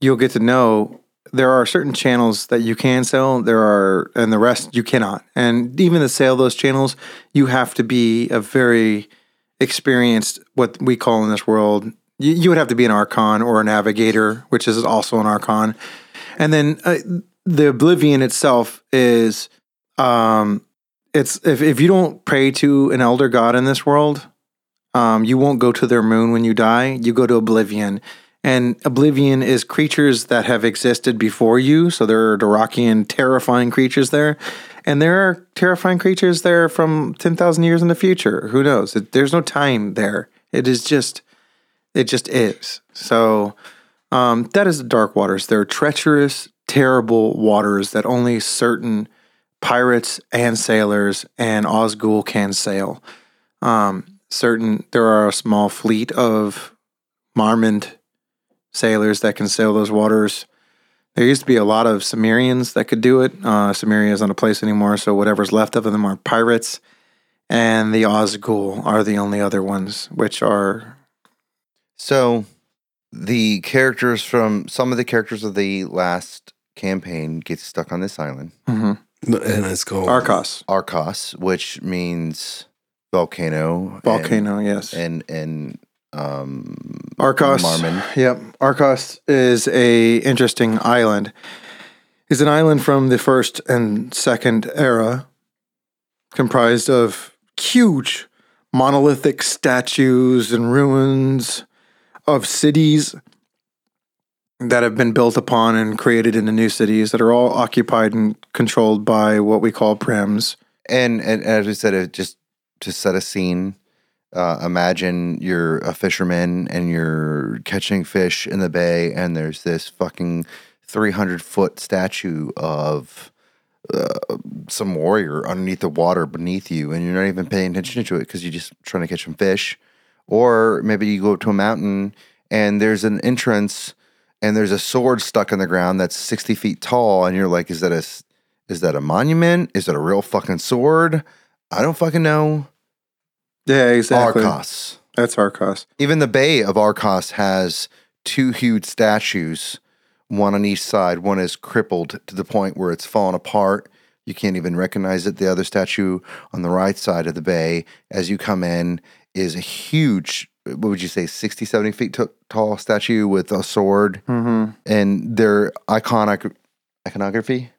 you'll get to know, there are certain channels that you can sell. There are, and the rest you cannot. And even to sell those channels, you have to be a very experienced, what we call in this world. You, you would have to be an archon or a navigator, which is also an archon. And then uh, the oblivion itself is, um, it's if if you don't pray to an elder god in this world, um, you won't go to their moon when you die. You go to oblivion. And Oblivion is creatures that have existed before you. So there are Durakian terrifying creatures there. And there are terrifying creatures there from 10,000 years in the future. Who knows? It, there's no time there. It is just, it just is. So um, that is the Dark Waters. They're treacherous, terrible waters that only certain pirates and sailors and Osgul can sail. Um, certain, there are a small fleet of Marmond sailors that can sail those waters. There used to be a lot of Sumerians that could do it. Uh, Samaria is not a place anymore, so whatever's left of them are pirates. And the Osgul are the only other ones, which are So the characters from some of the characters of the last campaign get stuck on this island, mhm, And it's called Arcos, Arcos, which means volcano. and- volcano. yes, And and um Arcos. Marmon. Yep. Arcos is a interesting island. It's an island from the first and second era, comprised of huge monolithic statues and ruins of cities that have been built upon and created into new cities that are all occupied and controlled by what we call prems. And and as we said, it just to set a scene. Uh, imagine you're a fisherman and you're catching fish in the bay, and there's this fucking 300 foot statue of uh, some warrior underneath the water beneath you, and you're not even paying attention to it because you're just trying to catch some fish. Or maybe you go up to a mountain and there's an entrance and there's a sword stuck in the ground that's 60 feet tall, and you're like, is that a is that a monument? Is it a real fucking sword? I don't fucking know. Yeah, exactly. Arcos. That's Arcos. Even the Bay of Arcos has two huge statues, one on each side. One is crippled to the point where it's fallen apart. You can't even recognize it. The other statue on the right side of the bay, as you come in, is a huge, what would you say, 60, 70 feet t- tall statue with a sword. Mm-hmm. And their iconic iconography,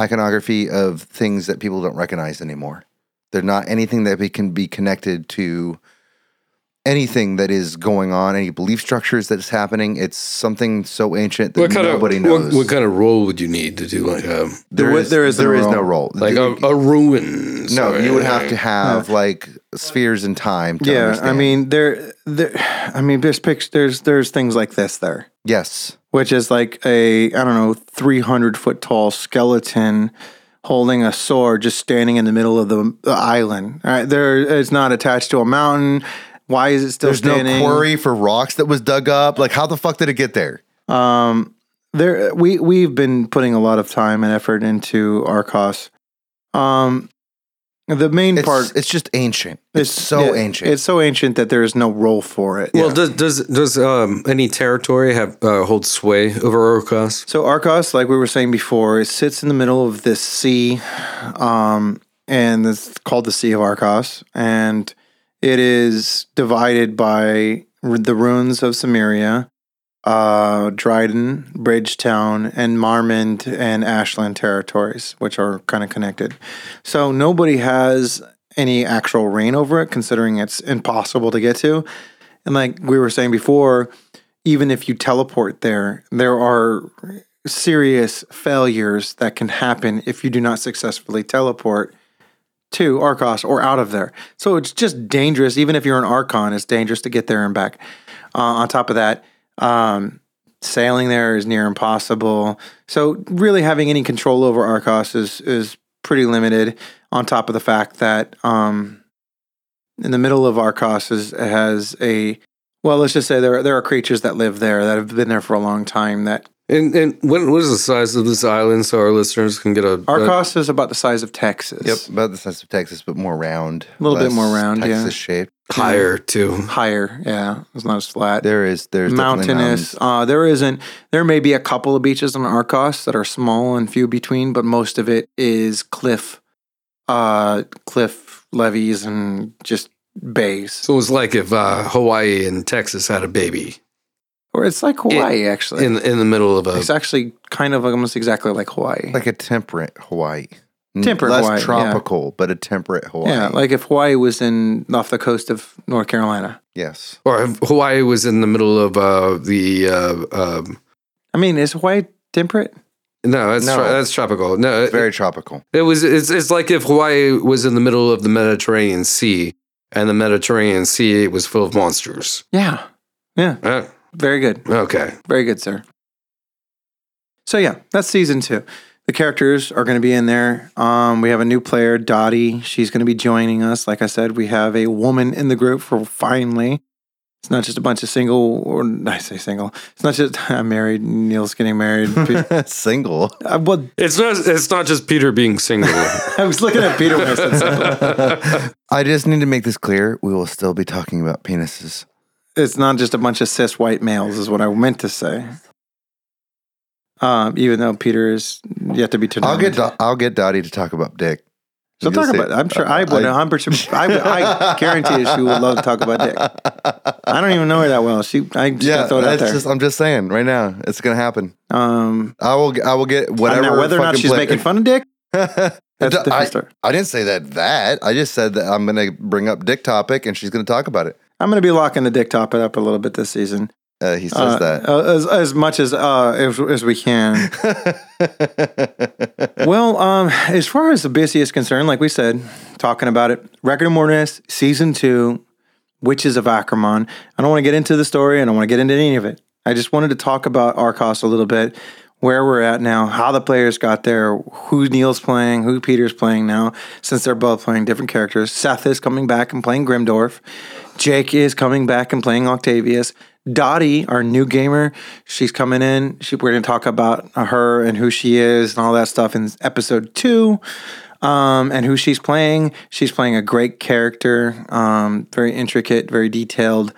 iconography of things that people don't recognize anymore. They're not anything that we can be connected to anything that is going on, any belief structures that's happening. It's something so ancient that What kind nobody of knows. What, what kind of role would you need to do like a there There is, is- there is no there is no role. role. like a, a ruin? no, you would have to have like spheres in time. To Yeah, I mean there, there. I mean, there's pictures. There's there's things like this there, yes, which is like a I don't know, 300 foot tall skeleton holding a sword, just standing in the middle of the, the island. All right, there, it's not attached to a mountain. Why is it still there's standing? no quarry for rocks that was dug up. Like, how the fuck did it get there? Um, there we we've been putting a lot of time and effort into Arcos. Um, the main It's, part it's just ancient. It's, so yeah, ancient. It's so ancient that there is no role for it. Well, does does does um, any territory have uh, hold sway over Arcos? So Arcos, like we were saying before, it sits in the middle of this sea, um, and it's called the Sea of Arcos, and it is divided by the ruins of Samaria, uh, Dryden, Bridgetown, and Marmond and Ashland territories, which are kind of connected. So nobody has any actual reign over it, considering it's impossible to get to. And like we were saying before, even if you teleport there, there are serious failures that can happen if you do not successfully teleport to Arcos or out of there. So it's just dangerous. Even if you're an Archon, it's dangerous to get there and back. Uh, on top of that, um, sailing there is near impossible. So really having any control over Arcos is is pretty limited. On top of the fact that um, in the middle of Arcos is, has a well, let's just say there there are creatures that live there that have been there for a long time. That And and what what is the size of this island so our listeners can get a, a Arcos is about the size of Texas. yep, about the size of Texas, but more round. A little bit more round, yeah. Texas shaped. Higher too? higher. Yeah, it's not as flat. There is there's mountainous. Uh, there isn't. There may be a couple of beaches on Arcos that are small and few between, but most of it is cliff, uh, cliff levees and just bays. So it's like if uh, Hawaii and Texas had a baby Or it's like Hawaii, actually. in in the middle of a. it's actually kind of almost exactly like Hawaii. like a temperate Hawaii. N- Temperate less Hawaii, yeah. tropical, but a temperate Hawaii. yeah, like if Hawaii was in off the coast of North Carolina. yes. Or if Hawaii was in the middle of uh, the. Uh, um, I mean, is Hawaii temperate? no, that's No. Tro- that's tropical. No, it, Very tropical. it was. It's, it's like if Hawaii was in the middle of the Mediterranean Sea, and the Mediterranean Sea was full of monsters. Yeah, yeah, Uh, very good. okay. Very good, sir. So yeah, that's season two. The characters are going to be in there. Um, we have a new player, Dottie. She's going to be joining us. Like I said, we have a woman in the group for finally. It's not just a bunch of single, or I say single. It's not just I'm married. Neil's getting married. Single. Uh, well, It's not. It's not just Peter being single. I was looking at Peter when I said single. I just need to make this clear. We will still be talking about penises. It's not just a bunch of cis white males, is what I meant to say. Um, even though Peter is yet to be turned. I'll get Do- I'll get Dottie to talk about dick. She'll You'll talk about it. I'm sure I would. I- 100%. I, I guarantee you she would love to talk about dick. I don't even know her that well. She, I just Yeah, throw it out that's there. just. I'm just saying right now, it's gonna happen. um, I will. I will get whatever. now whether or not she's play- making fun of dick, that's I, different story. I didn't say that. That I just said that I'm gonna bring up dick topic, and she's gonna talk about it. I'm going to be locking the dick topic up a little bit this season. Uh, he says Uh, that. uh, as, as much as uh, as, as we can. well, um, as far as the busy is concerned, like we said, talking about it, Record of Mortimus, season two, Witches of Ackerman. I don't want to get into the story. I don't want to get into any of it. I just wanted to talk about Arcos a little bit. where we're at now, how the players got there, who Neil's playing, who Peter's playing now, since they're both playing different characters. Seth is coming back and playing Grimdorf. Jake is coming back and playing Octavius. Dottie, our new gamer, she's coming in. She, we're going to talk about her and who she is and all that stuff in episode two um, and who she's playing. She's playing a great character, um, very intricate, very detailed.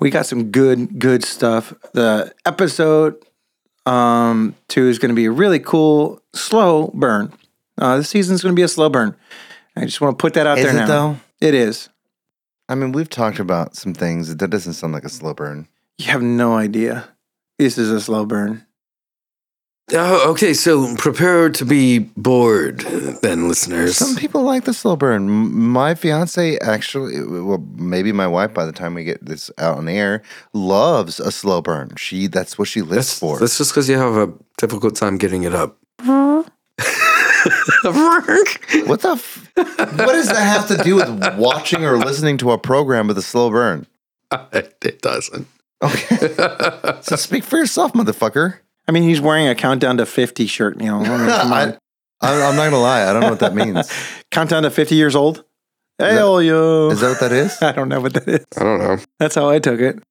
We got some good, good stuff. The episode um, two is going to be a really cool, slow burn. Uh, this season's going to be a slow burn. I just want to put that out Is there it now. though? It is. I mean, we've talked about some things. That doesn't sound like a slow burn. You have no idea. This is a slow burn. Oh, okay. So prepare to be bored, then, listeners. Some people like the slow burn. My fiance actually, well, maybe my wife by the time we get this out on air, loves a slow burn. She that's what she lives That's, for. that's just because you have a difficult time getting it up. What the? F- what does that have to do with watching or listening to a program with a slow burn? it doesn't. Okay, so speak for yourself, motherfucker. I mean, he's wearing a countdown to 50 shirt. You know, I mean, come on. I, I'm not gonna lie. I don't know what that means. countdown to 50 years old. Hell yo. Is that what that is? I don't know what that is. I don't know. That's how I took it.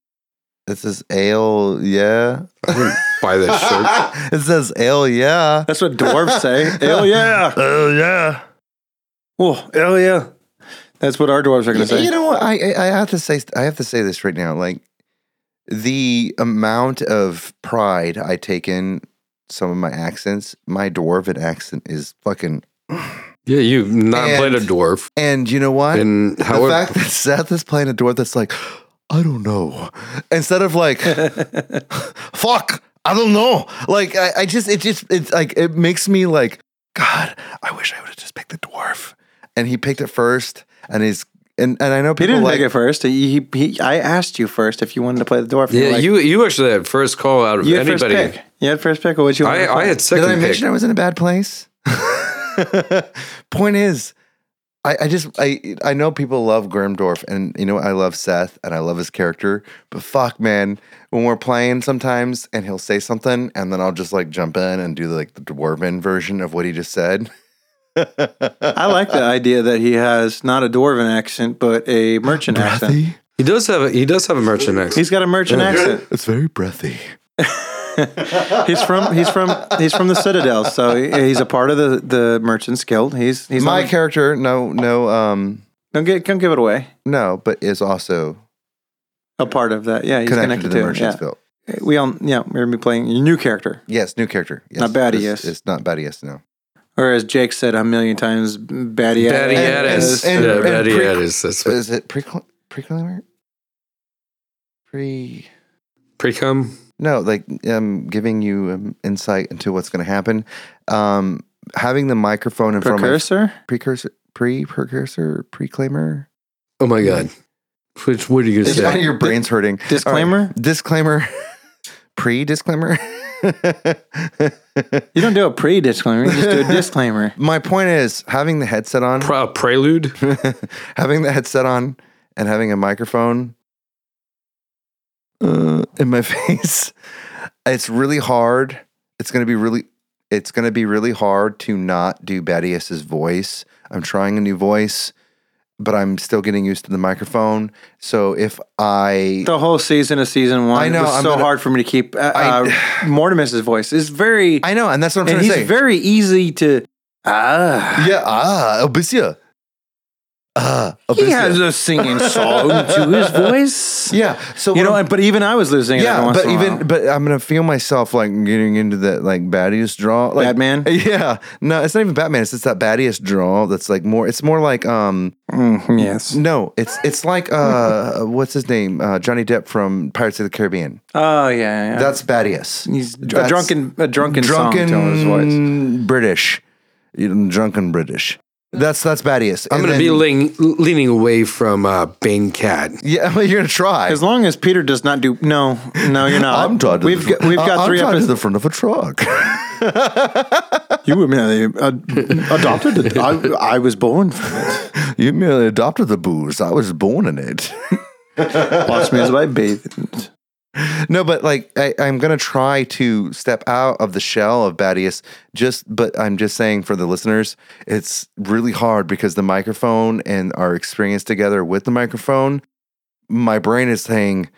It says ale, yeah. I didn't buy this shirt. it says ale, yeah. That's what dwarves say. Hell yeah. Oh yeah. Oh, hell yeah. That's what our dwarves are going to You, say. you know what? I I I have to say I have to say this right now. Like the amount of pride I take in some of my accents, my dwarven accent is fucking. Yeah, you've not And- played a dwarf. And you know what? And the however, fact that Seth is playing a dwarf that's like, I don't know, instead of like, fuck, I don't know. Like I, I just it just it's like it makes me like, God, I wish I would have just picked the dwarf. And he picked it first, and he's and and I know He people didn't like pick it first. He, he, he- I asked you first if you wanted to play the dwarf. yeah, like, you you actually had first call out of you had first anybody. pick. You had first pick. Or what you? wanted I, to I play? had Did second I pick. mention I was in a bad place? Point is, I, I just I I know people love Grimdorf and you know I love Seth and I love his character, but fuck man, when we're playing sometimes and he'll say something and then I'll just like jump in and do like the dwarven version of what he just said. I like the idea that he has not a dwarven accent, but a merchant accent. He does have a he does have a merchant accent. He's got a merchant accent. It's very breathy. He's from he's from he's from the Citadel, so he- he's a part of the the Merchants Guild. He's he's My not- character, no, no, um, don't get don't give it away. no, but is also A part of that, yeah. He's connected, connected, to the to Merchant's yeah. Guild. We all yeah we're gonna be playing your new character, Yes, new character. Yes. Not Batty, yes. it's not Batty, yes, no. Or as Jake said a million times, Batty Batty And- Addis. and- yeah, and Batty pre- Addis. That's what Is it pre preclaimer? Pre pre-cum. no, like um, giving you um, insight into what's going to happen. Um, having the microphone in front of precursor. my precursor, pre precursor, preclaimer. Oh my god. Which what are you gonna say? your brain's hurting. Disclaimer? All right. Disclaimer. Pre disclaimer. You don't do a pre disclaimer. You just do a disclaimer. My point is having the headset on, Pro- prelude. having the headset on, and having a microphone uh, in my face. It's really hard. It's gonna be really. It's gonna be really hard to not do Badius's voice. I'm trying a new voice, but I'm still getting used to the microphone. So if I The whole season of season one I know, was I'm so gonna- hard for me to keep. Uh, I- uh, Mortimus's voice is very, I know, and that's what I'm trying he's to say. very easy to. Ah, yeah, ah, Obisia. Ah, he has a singing song to his voice. yeah. So you know, I'm- but even I was losing it. yeah, once but even but I'm gonna feel myself like getting into that like baddest draw, like Batman? Yeah, no, it's not even Batman. It's just that baddest draw. That's like more. It's more like um. Mm, yes. No, it's it's like uh, what's his name? Uh, Johnny Depp from Pirates of the Caribbean. Oh yeah, yeah. That's baddest. he's a drunken, a drunken, drunken song to his voice. British, drunken British. That's that's baddest. I'm gonna be leaning, leaning away from uh, Bane Cat. Yeah, well, you're gonna try. As long as Peter does not do no, no, you're not. I'm tied to we've the, got, we've got I'm three tied to episodes. the front of a truck. You were merely uh, adopted. It. I, I was born from it. you merely adopted the booze. I was born in it. Watch me as I bathe in it. No, but like I, I'm gonna try to step out of the shell of Badius. Just, but I'm just saying for the listeners, it's really hard because the microphone and our experience together with the microphone, my brain is saying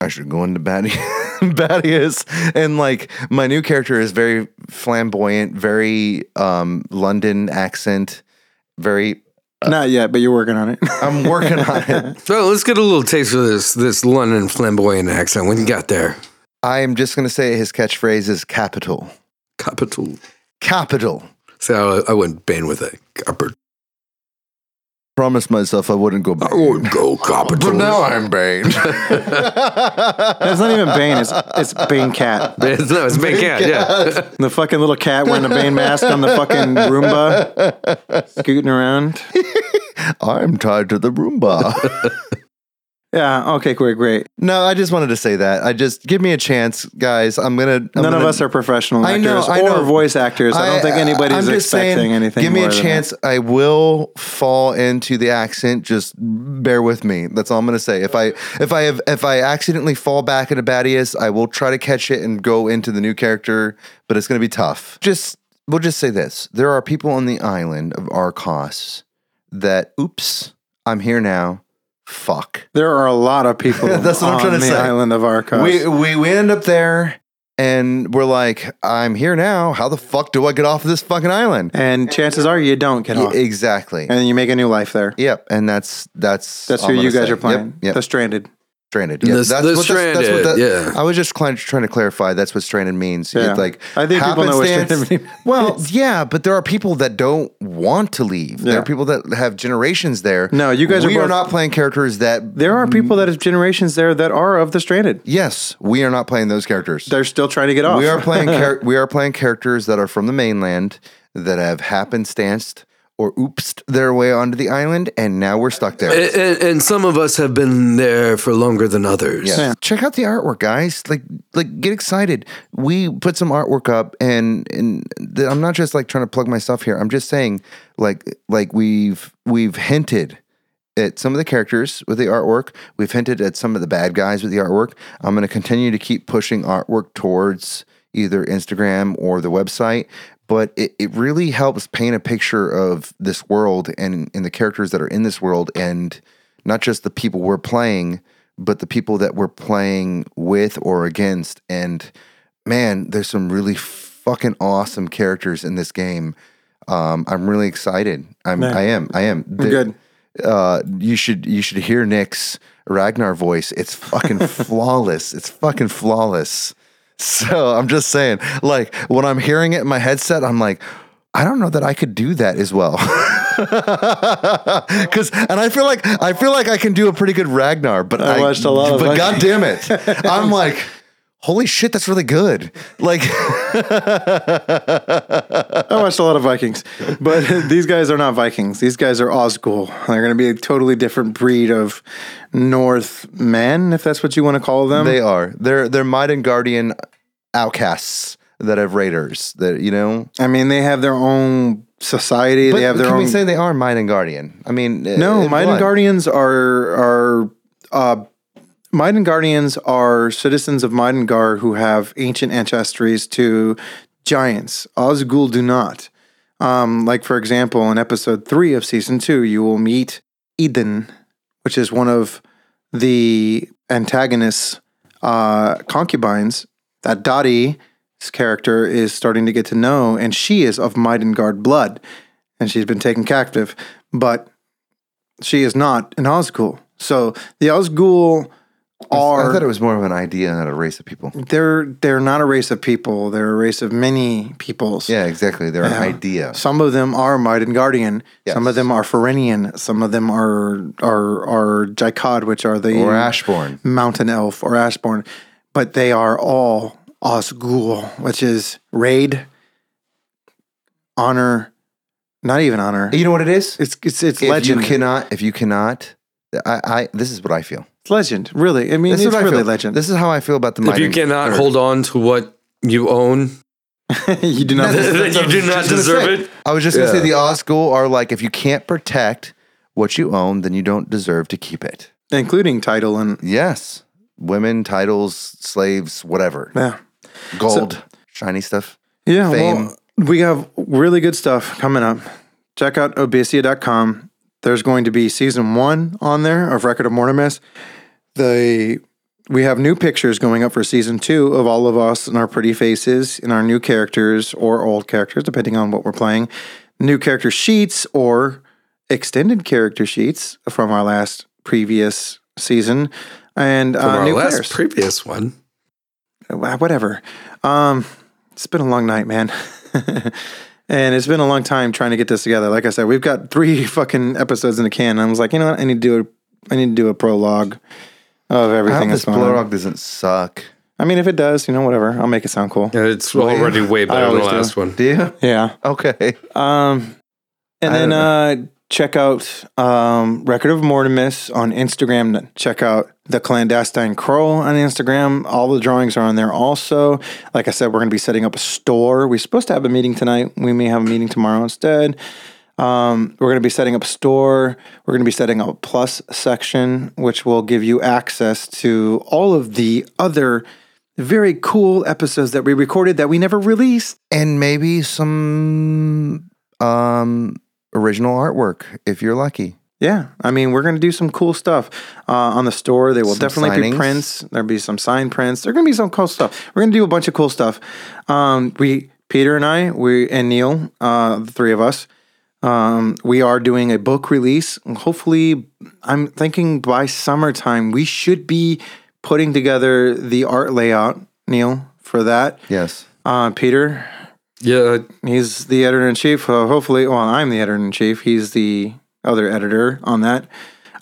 I should go into. Badius and like my new character is very flamboyant, very um London accent, very Uh, Not yet, but you're working on it. I'm working on it. So let's get a little taste of this this London flamboyant accent. When you got there, I'm just gonna say his catchphrase is capital. capital. Capital. So I, I went Bane with a capital. Promised myself I wouldn't go back. I wouldn't go capital. But now I'm Bane. It's not even Bane. It's it's Bane Cat. no, it's Bane Cat. Yeah. The fucking little cat wearing a Bane mask on the fucking Roomba, scooting around. I'm tied to the Roomba. Yeah. Okay. Great. Great. no, I just wanted to say that. I just give me a chance, guys. I'm gonna. I'm None of gonna- us are professional I actors know, I or know. voice actors. I, don't think anybody's I'm just expecting saying, anything. Give me a more than that. chance. I will fall into the accent. Just bear with me. That's all I'm gonna say. If I if I have if I accidentally fall back into Badius, I will try to catch it and go into the new character. But it's gonna be tough. Just we'll just say this: there are people on the island of Arcos that, oops, I'm here now. Fuck. There are a lot of people That's what I'm on trying to the say. island of Arcos. We, we we end up there and we're like, I'm here now. How the fuck do I get off of this fucking island? and chances are you don't get Yeah, off. exactly. and you make a new life there. yep. And that's that's That's all who I'm you gonna guys say. are playing. Yep. yep. The Stranded. Stranded. Yeah, The- the stranded, that- yeah. I was just cl- trying to clarify. That's what stranded means. Yeah. It's like I think people know what happenstance- stranded means. Well, yeah, but there are people that don't want to leave. There are people that have generations there. No, you guys are We are both- not playing characters that. There are people that have generations there that are of the Stranded. Yes, we are not playing those characters. They're still trying to get off. We are playing char- we are playing characters that are from the mainland that have happenstanced or oopsed their way onto the island, and now we're stuck there. And, and, and some of us have been there for longer than others. Yeah. Yeah. Check out the artwork, guys. Like, like, get excited. We put some artwork up, and and the, I'm not just like trying to plug my stuff here. I'm just saying, like, like we've we've hinted at some of the characters with the artwork. We've hinted at some of the bad guys with the artwork. I'm going to continue to keep pushing artwork towards either Instagram or the website. But it, it really helps paint a picture of this world and, and the characters that are in this world and not just the people we're playing, but the people that we're playing with or against. And man, there's some really fucking awesome characters in this game. Um, I'm really excited. I'm. I am. I am. The- good. uh, you should you should hear Nick's Ragnar voice. It's fucking flawless. It's fucking flawless. So I'm just saying, like when I'm hearing it in my headset, I'm like, I don't know that I could do that as well. Cause and I feel like I feel like I can do a pretty good Ragnar, but I watched a lot of But god damn it. I'm like, holy shit, that's really good. Like I watched a lot of Vikings, but these guys are not Vikings. These guys are Osgul. They're going to be a totally different breed of North men, if that's what you want to call them. they are. They're they're Midengardian outcasts that have raiders. That you know I mean, they have their own society. But they have their can own. we say they are and Guardian? I mean, no, in and. Guardians are are uh, And Guardians are citizens of Midengard who have ancient ancestries to giants. Osgul do not. Um, like for example, in episode three of season two, you will meet Eden, which is one of the antagonists' uh, concubines that Dottie's character is starting to get to know, and she is of Midengard blood, and she's been taken captive, but she is not an Osgul. So the Osgul are I thought it was more of an idea, not a race of people. they're they're not a race of people. They're a race of many peoples. Yeah, exactly. They're an idea. Some of them are Midengardian. Some of them are Ferenian. Some of them are are are Jaikad, which are the Or Ashbourne. mountain elf or Ashborn. But they are all Osgul, which is raid, honor, not even honor. You know what it is? It's it's it's if legend. you cannot, if you cannot, I, I this is what I feel. It's legend, really. I mean, This it's is really feel. legend. This is how I feel about the. If you cannot hold on to what you own, you do not. then you do not deserve it. I was just gonna say Yeah. the Osgul are like if you can't protect what you own, then you don't deserve to keep it. including title and Yes, women, titles, slaves, whatever, Yeah. gold, shiny stuff. Yeah, Fame. well, we have really good stuff coming up. Check out abyssia.com. There's going to be season one on there of Record of Mortimus. The we have new pictures going up for season two of all of us and our pretty faces and our new characters or old characters, depending on what we're playing. New character sheets or extended character sheets from our last previous season, and uh, From our new last players. previous one. Wha- whatever. Um, it's been a long night, man. and it's been a long time trying to get this together. Like I said, we've got three fucking episodes in the can. And I was like, you know what? I need to do a, I need to do a prologue of I everything hope that's this going on. prologue doesn't suck. I mean, if it does, you know, whatever. I'll make it sound cool. Yeah, it's already way better than the always do. last one. Do you? Yeah. Okay. Um, and I then uh, check out um, Record of Mortimus on Instagram. Check out the Clandestine Crow on Instagram. All the drawings are on there also. Like I said, we're going to be setting up a store. We're supposed to have a meeting tonight. We may have a meeting tomorrow instead. Um, we're going to be setting up a store. We're going to be setting up a plus section, which will give you access to all of the other very cool episodes that we recorded that we never released. And maybe some um original artwork if you're lucky. Yeah, I mean, we're going to do some cool stuff uh, on the store. There will Some definitely be prints. There'll be some signed prints. There's going to be some cool stuff. We're going to do a bunch of cool stuff. Um, we, Peter and I, we and Neil, uh, the three of us, um, we are doing a book release. Hopefully, I'm thinking by summertime we should be putting together the art layout. Neil, for that. Yes. Uh, Peter, Yeah, He's the editor in chief. Uh, hopefully, well, I'm the editor in chief. He's the other editor on that.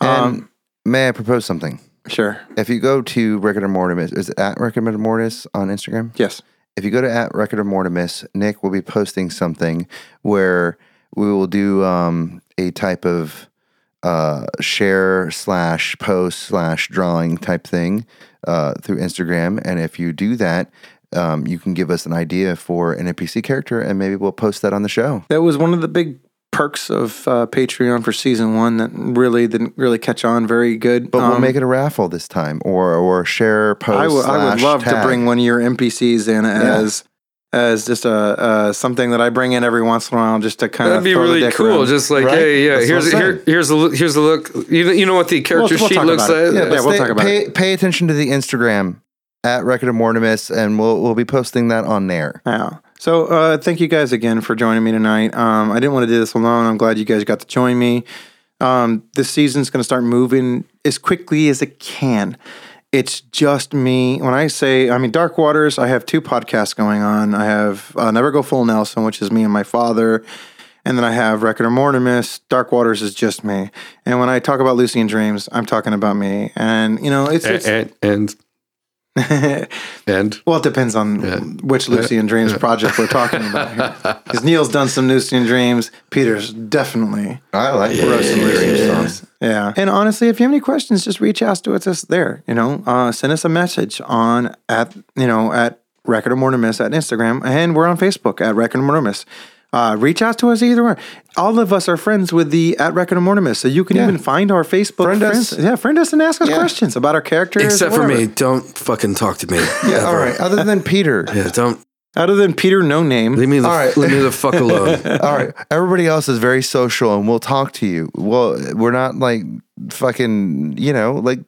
And Um, may I propose something? sure. If you go to Record of Mortimus, is it at Record of Mortimus on Instagram? Yes. If you go to at Record of Mortimus, Nick will be posting something where we will do um, a type of uh, share slash post slash drawing type thing uh, through Instagram. And if you do that, um, you can give us an idea for an NPC character, and maybe we'll post that on the show. That was one of the big perks of uh, Patreon for season one that really didn't really catch on very good. But we'll Um, make it a raffle this time, or or share post. I would- I would slash love to bring one of your NPCs in as as just a uh, something that I bring in every once in a while, just to kind that'd of be throw the really cool. around. Just like, Right? hey, yeah, That's here's I'm here, here's the look, here's the look. You know, you know what the character we'll sheet talk looks about it. like. Yeah, we'll stay- talk about pay, Pay attention to the Instagram at Record of Mortimus, and we'll we'll be posting that on there. Yeah. So uh, thank you guys again for joining me tonight. Um, I didn't want to do this alone. I'm glad you guys got to join me. Um, this season's going to start moving as quickly as it can. It's just me. When I say, I mean, Dark Waters, I have two podcasts going on. I have uh, Never Go Full Nelson, which is me and my father. And then I have Record of Mortimus. Dark Waters is just me. And when I talk about Lucid Dreams, I'm talking about me. And, you know, it's. And, it's and and and Well, it depends on which Lucid Dreams project we're talking about. Because Neil's done some Lucid Dreams. Peter's definitely I like wrote some Lucid Dreams. Yeah. And honestly, if you have any questions, just reach out to us there. You know, uh, send us a message on at you know at Record of Mortimus at Instagram, and we're on Facebook at Record of Mortimus. Uh, reach out to us either way. All of us are friends with the at Record of Mortimus, so you can even find our Facebook Friend us. friends. Yeah, friend us and ask us Yeah. questions about our characters. except for me, don't fucking talk to me. Yeah, all right. Other than Peter, Yeah, don't Other than Peter, no name. leave me the All right. leave me the fuck alone. all right. Everybody else is very social, and we'll talk to you. Well, we're not like fucking, you know, like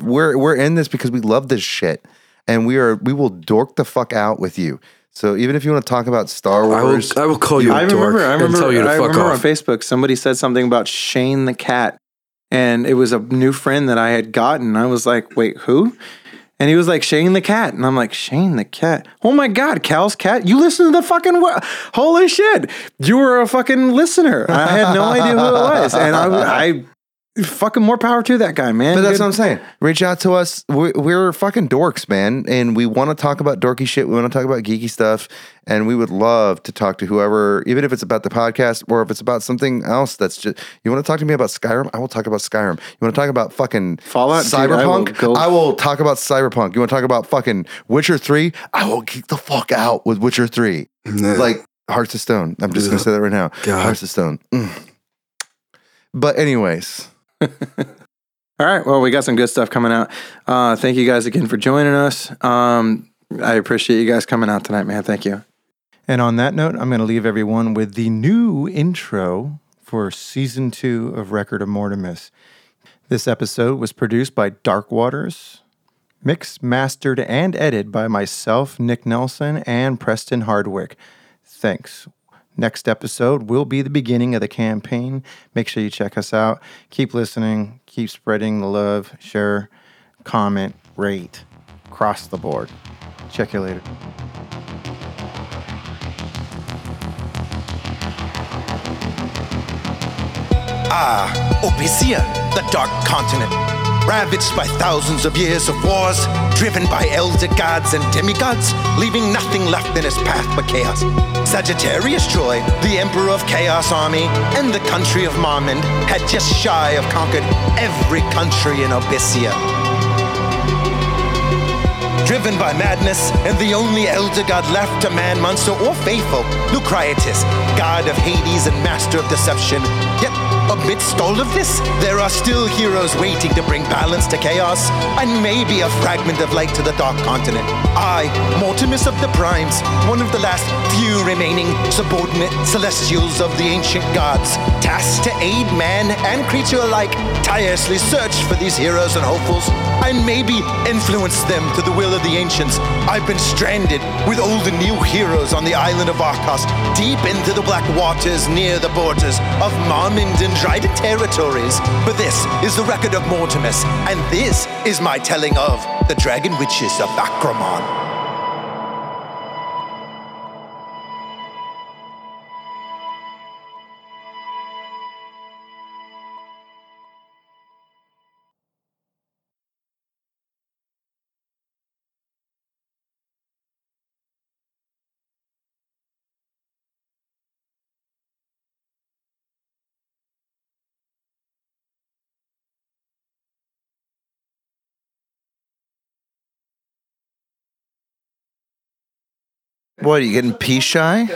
we're we're in this because we love this shit, and we are we will dork the fuck out with you. So even if you want to talk about Star Wars, I will Wars, I will call you a I dork remember. I remember. tell you to I fuck remember on. Facebook somebody said something about Shane the cat, and it was a new friend that I had gotten. I was like, "Wait, who?" And he was like, "Shane the cat," and I'm like, "Shane the cat? Oh my god, Cal's cat! You listen to the fucking wo- holy shit! You were a fucking listener. I had no idea who it was, and I, I fucking more power to that guy, man. But that's Good- what I'm saying. Reach out to us. We're, we're fucking dorks, man, and we want to talk about dorky shit. We want to talk about geeky stuff, and we would love to talk to whoever, even if it's about the podcast or if it's about something else. That's just you want to talk to me about Skyrim. I will talk about Skyrim. You want to talk about fucking Fallout? Dude, I will Cyberpunk? go- I will talk about Cyberpunk. You want to talk about fucking Witcher Three? I will geek the fuck out with Witcher Three. Nah. Like Hearts of Stone. I'm just gonna say that right now. God. Hearts of Stone. Mm. But anyways. All right. Well, we got some good stuff coming out. Uh, thank you guys again for joining us. Um, I appreciate you guys coming out tonight, man. Thank you. And on that note, I'm going to leave everyone with the new intro for season two of Record of Mortimus. This episode was produced by Dark Waters, mixed, mastered, and edited by myself, Nick Nelson, and Preston Hardwick. Thanks. Next episode will be the beginning of the campaign. Make sure you check us out. Keep listening, keep spreading the love, share, comment, rate, across the board. Check you later. Ah, Abyssia, the Dark Continent. Ravaged by thousands of years of wars, driven by elder gods and demigods, leaving nothing left in its path but chaos. Sagittarius Troy, the Emperor of Chaos Army, and the country of Marmond had just shy of conquered every country in Abyssia. Driven by madness, and the only elder god left to man, monster, or faithful, Lucretius, god of Hades and master of deception. Yet, amidst all of this, there are still heroes waiting to bring balance to chaos, and maybe a fragment of light to the dark continent. I, Mortimus of the Primes, one of the last few remaining subordinate celestials of the ancient gods, tasked to aid man and creature alike, tirelessly search for these heroes and hopefuls, and maybe influence them to the will of the ancients. I've been stranded with all the new heroes on the island of Arcos, deep into the black waters near the borders of Marmond and Dryden territories. But this is the record of Mortimus, and this is my telling of the Dragon Witches of Acramon. What, are you getting pee shy?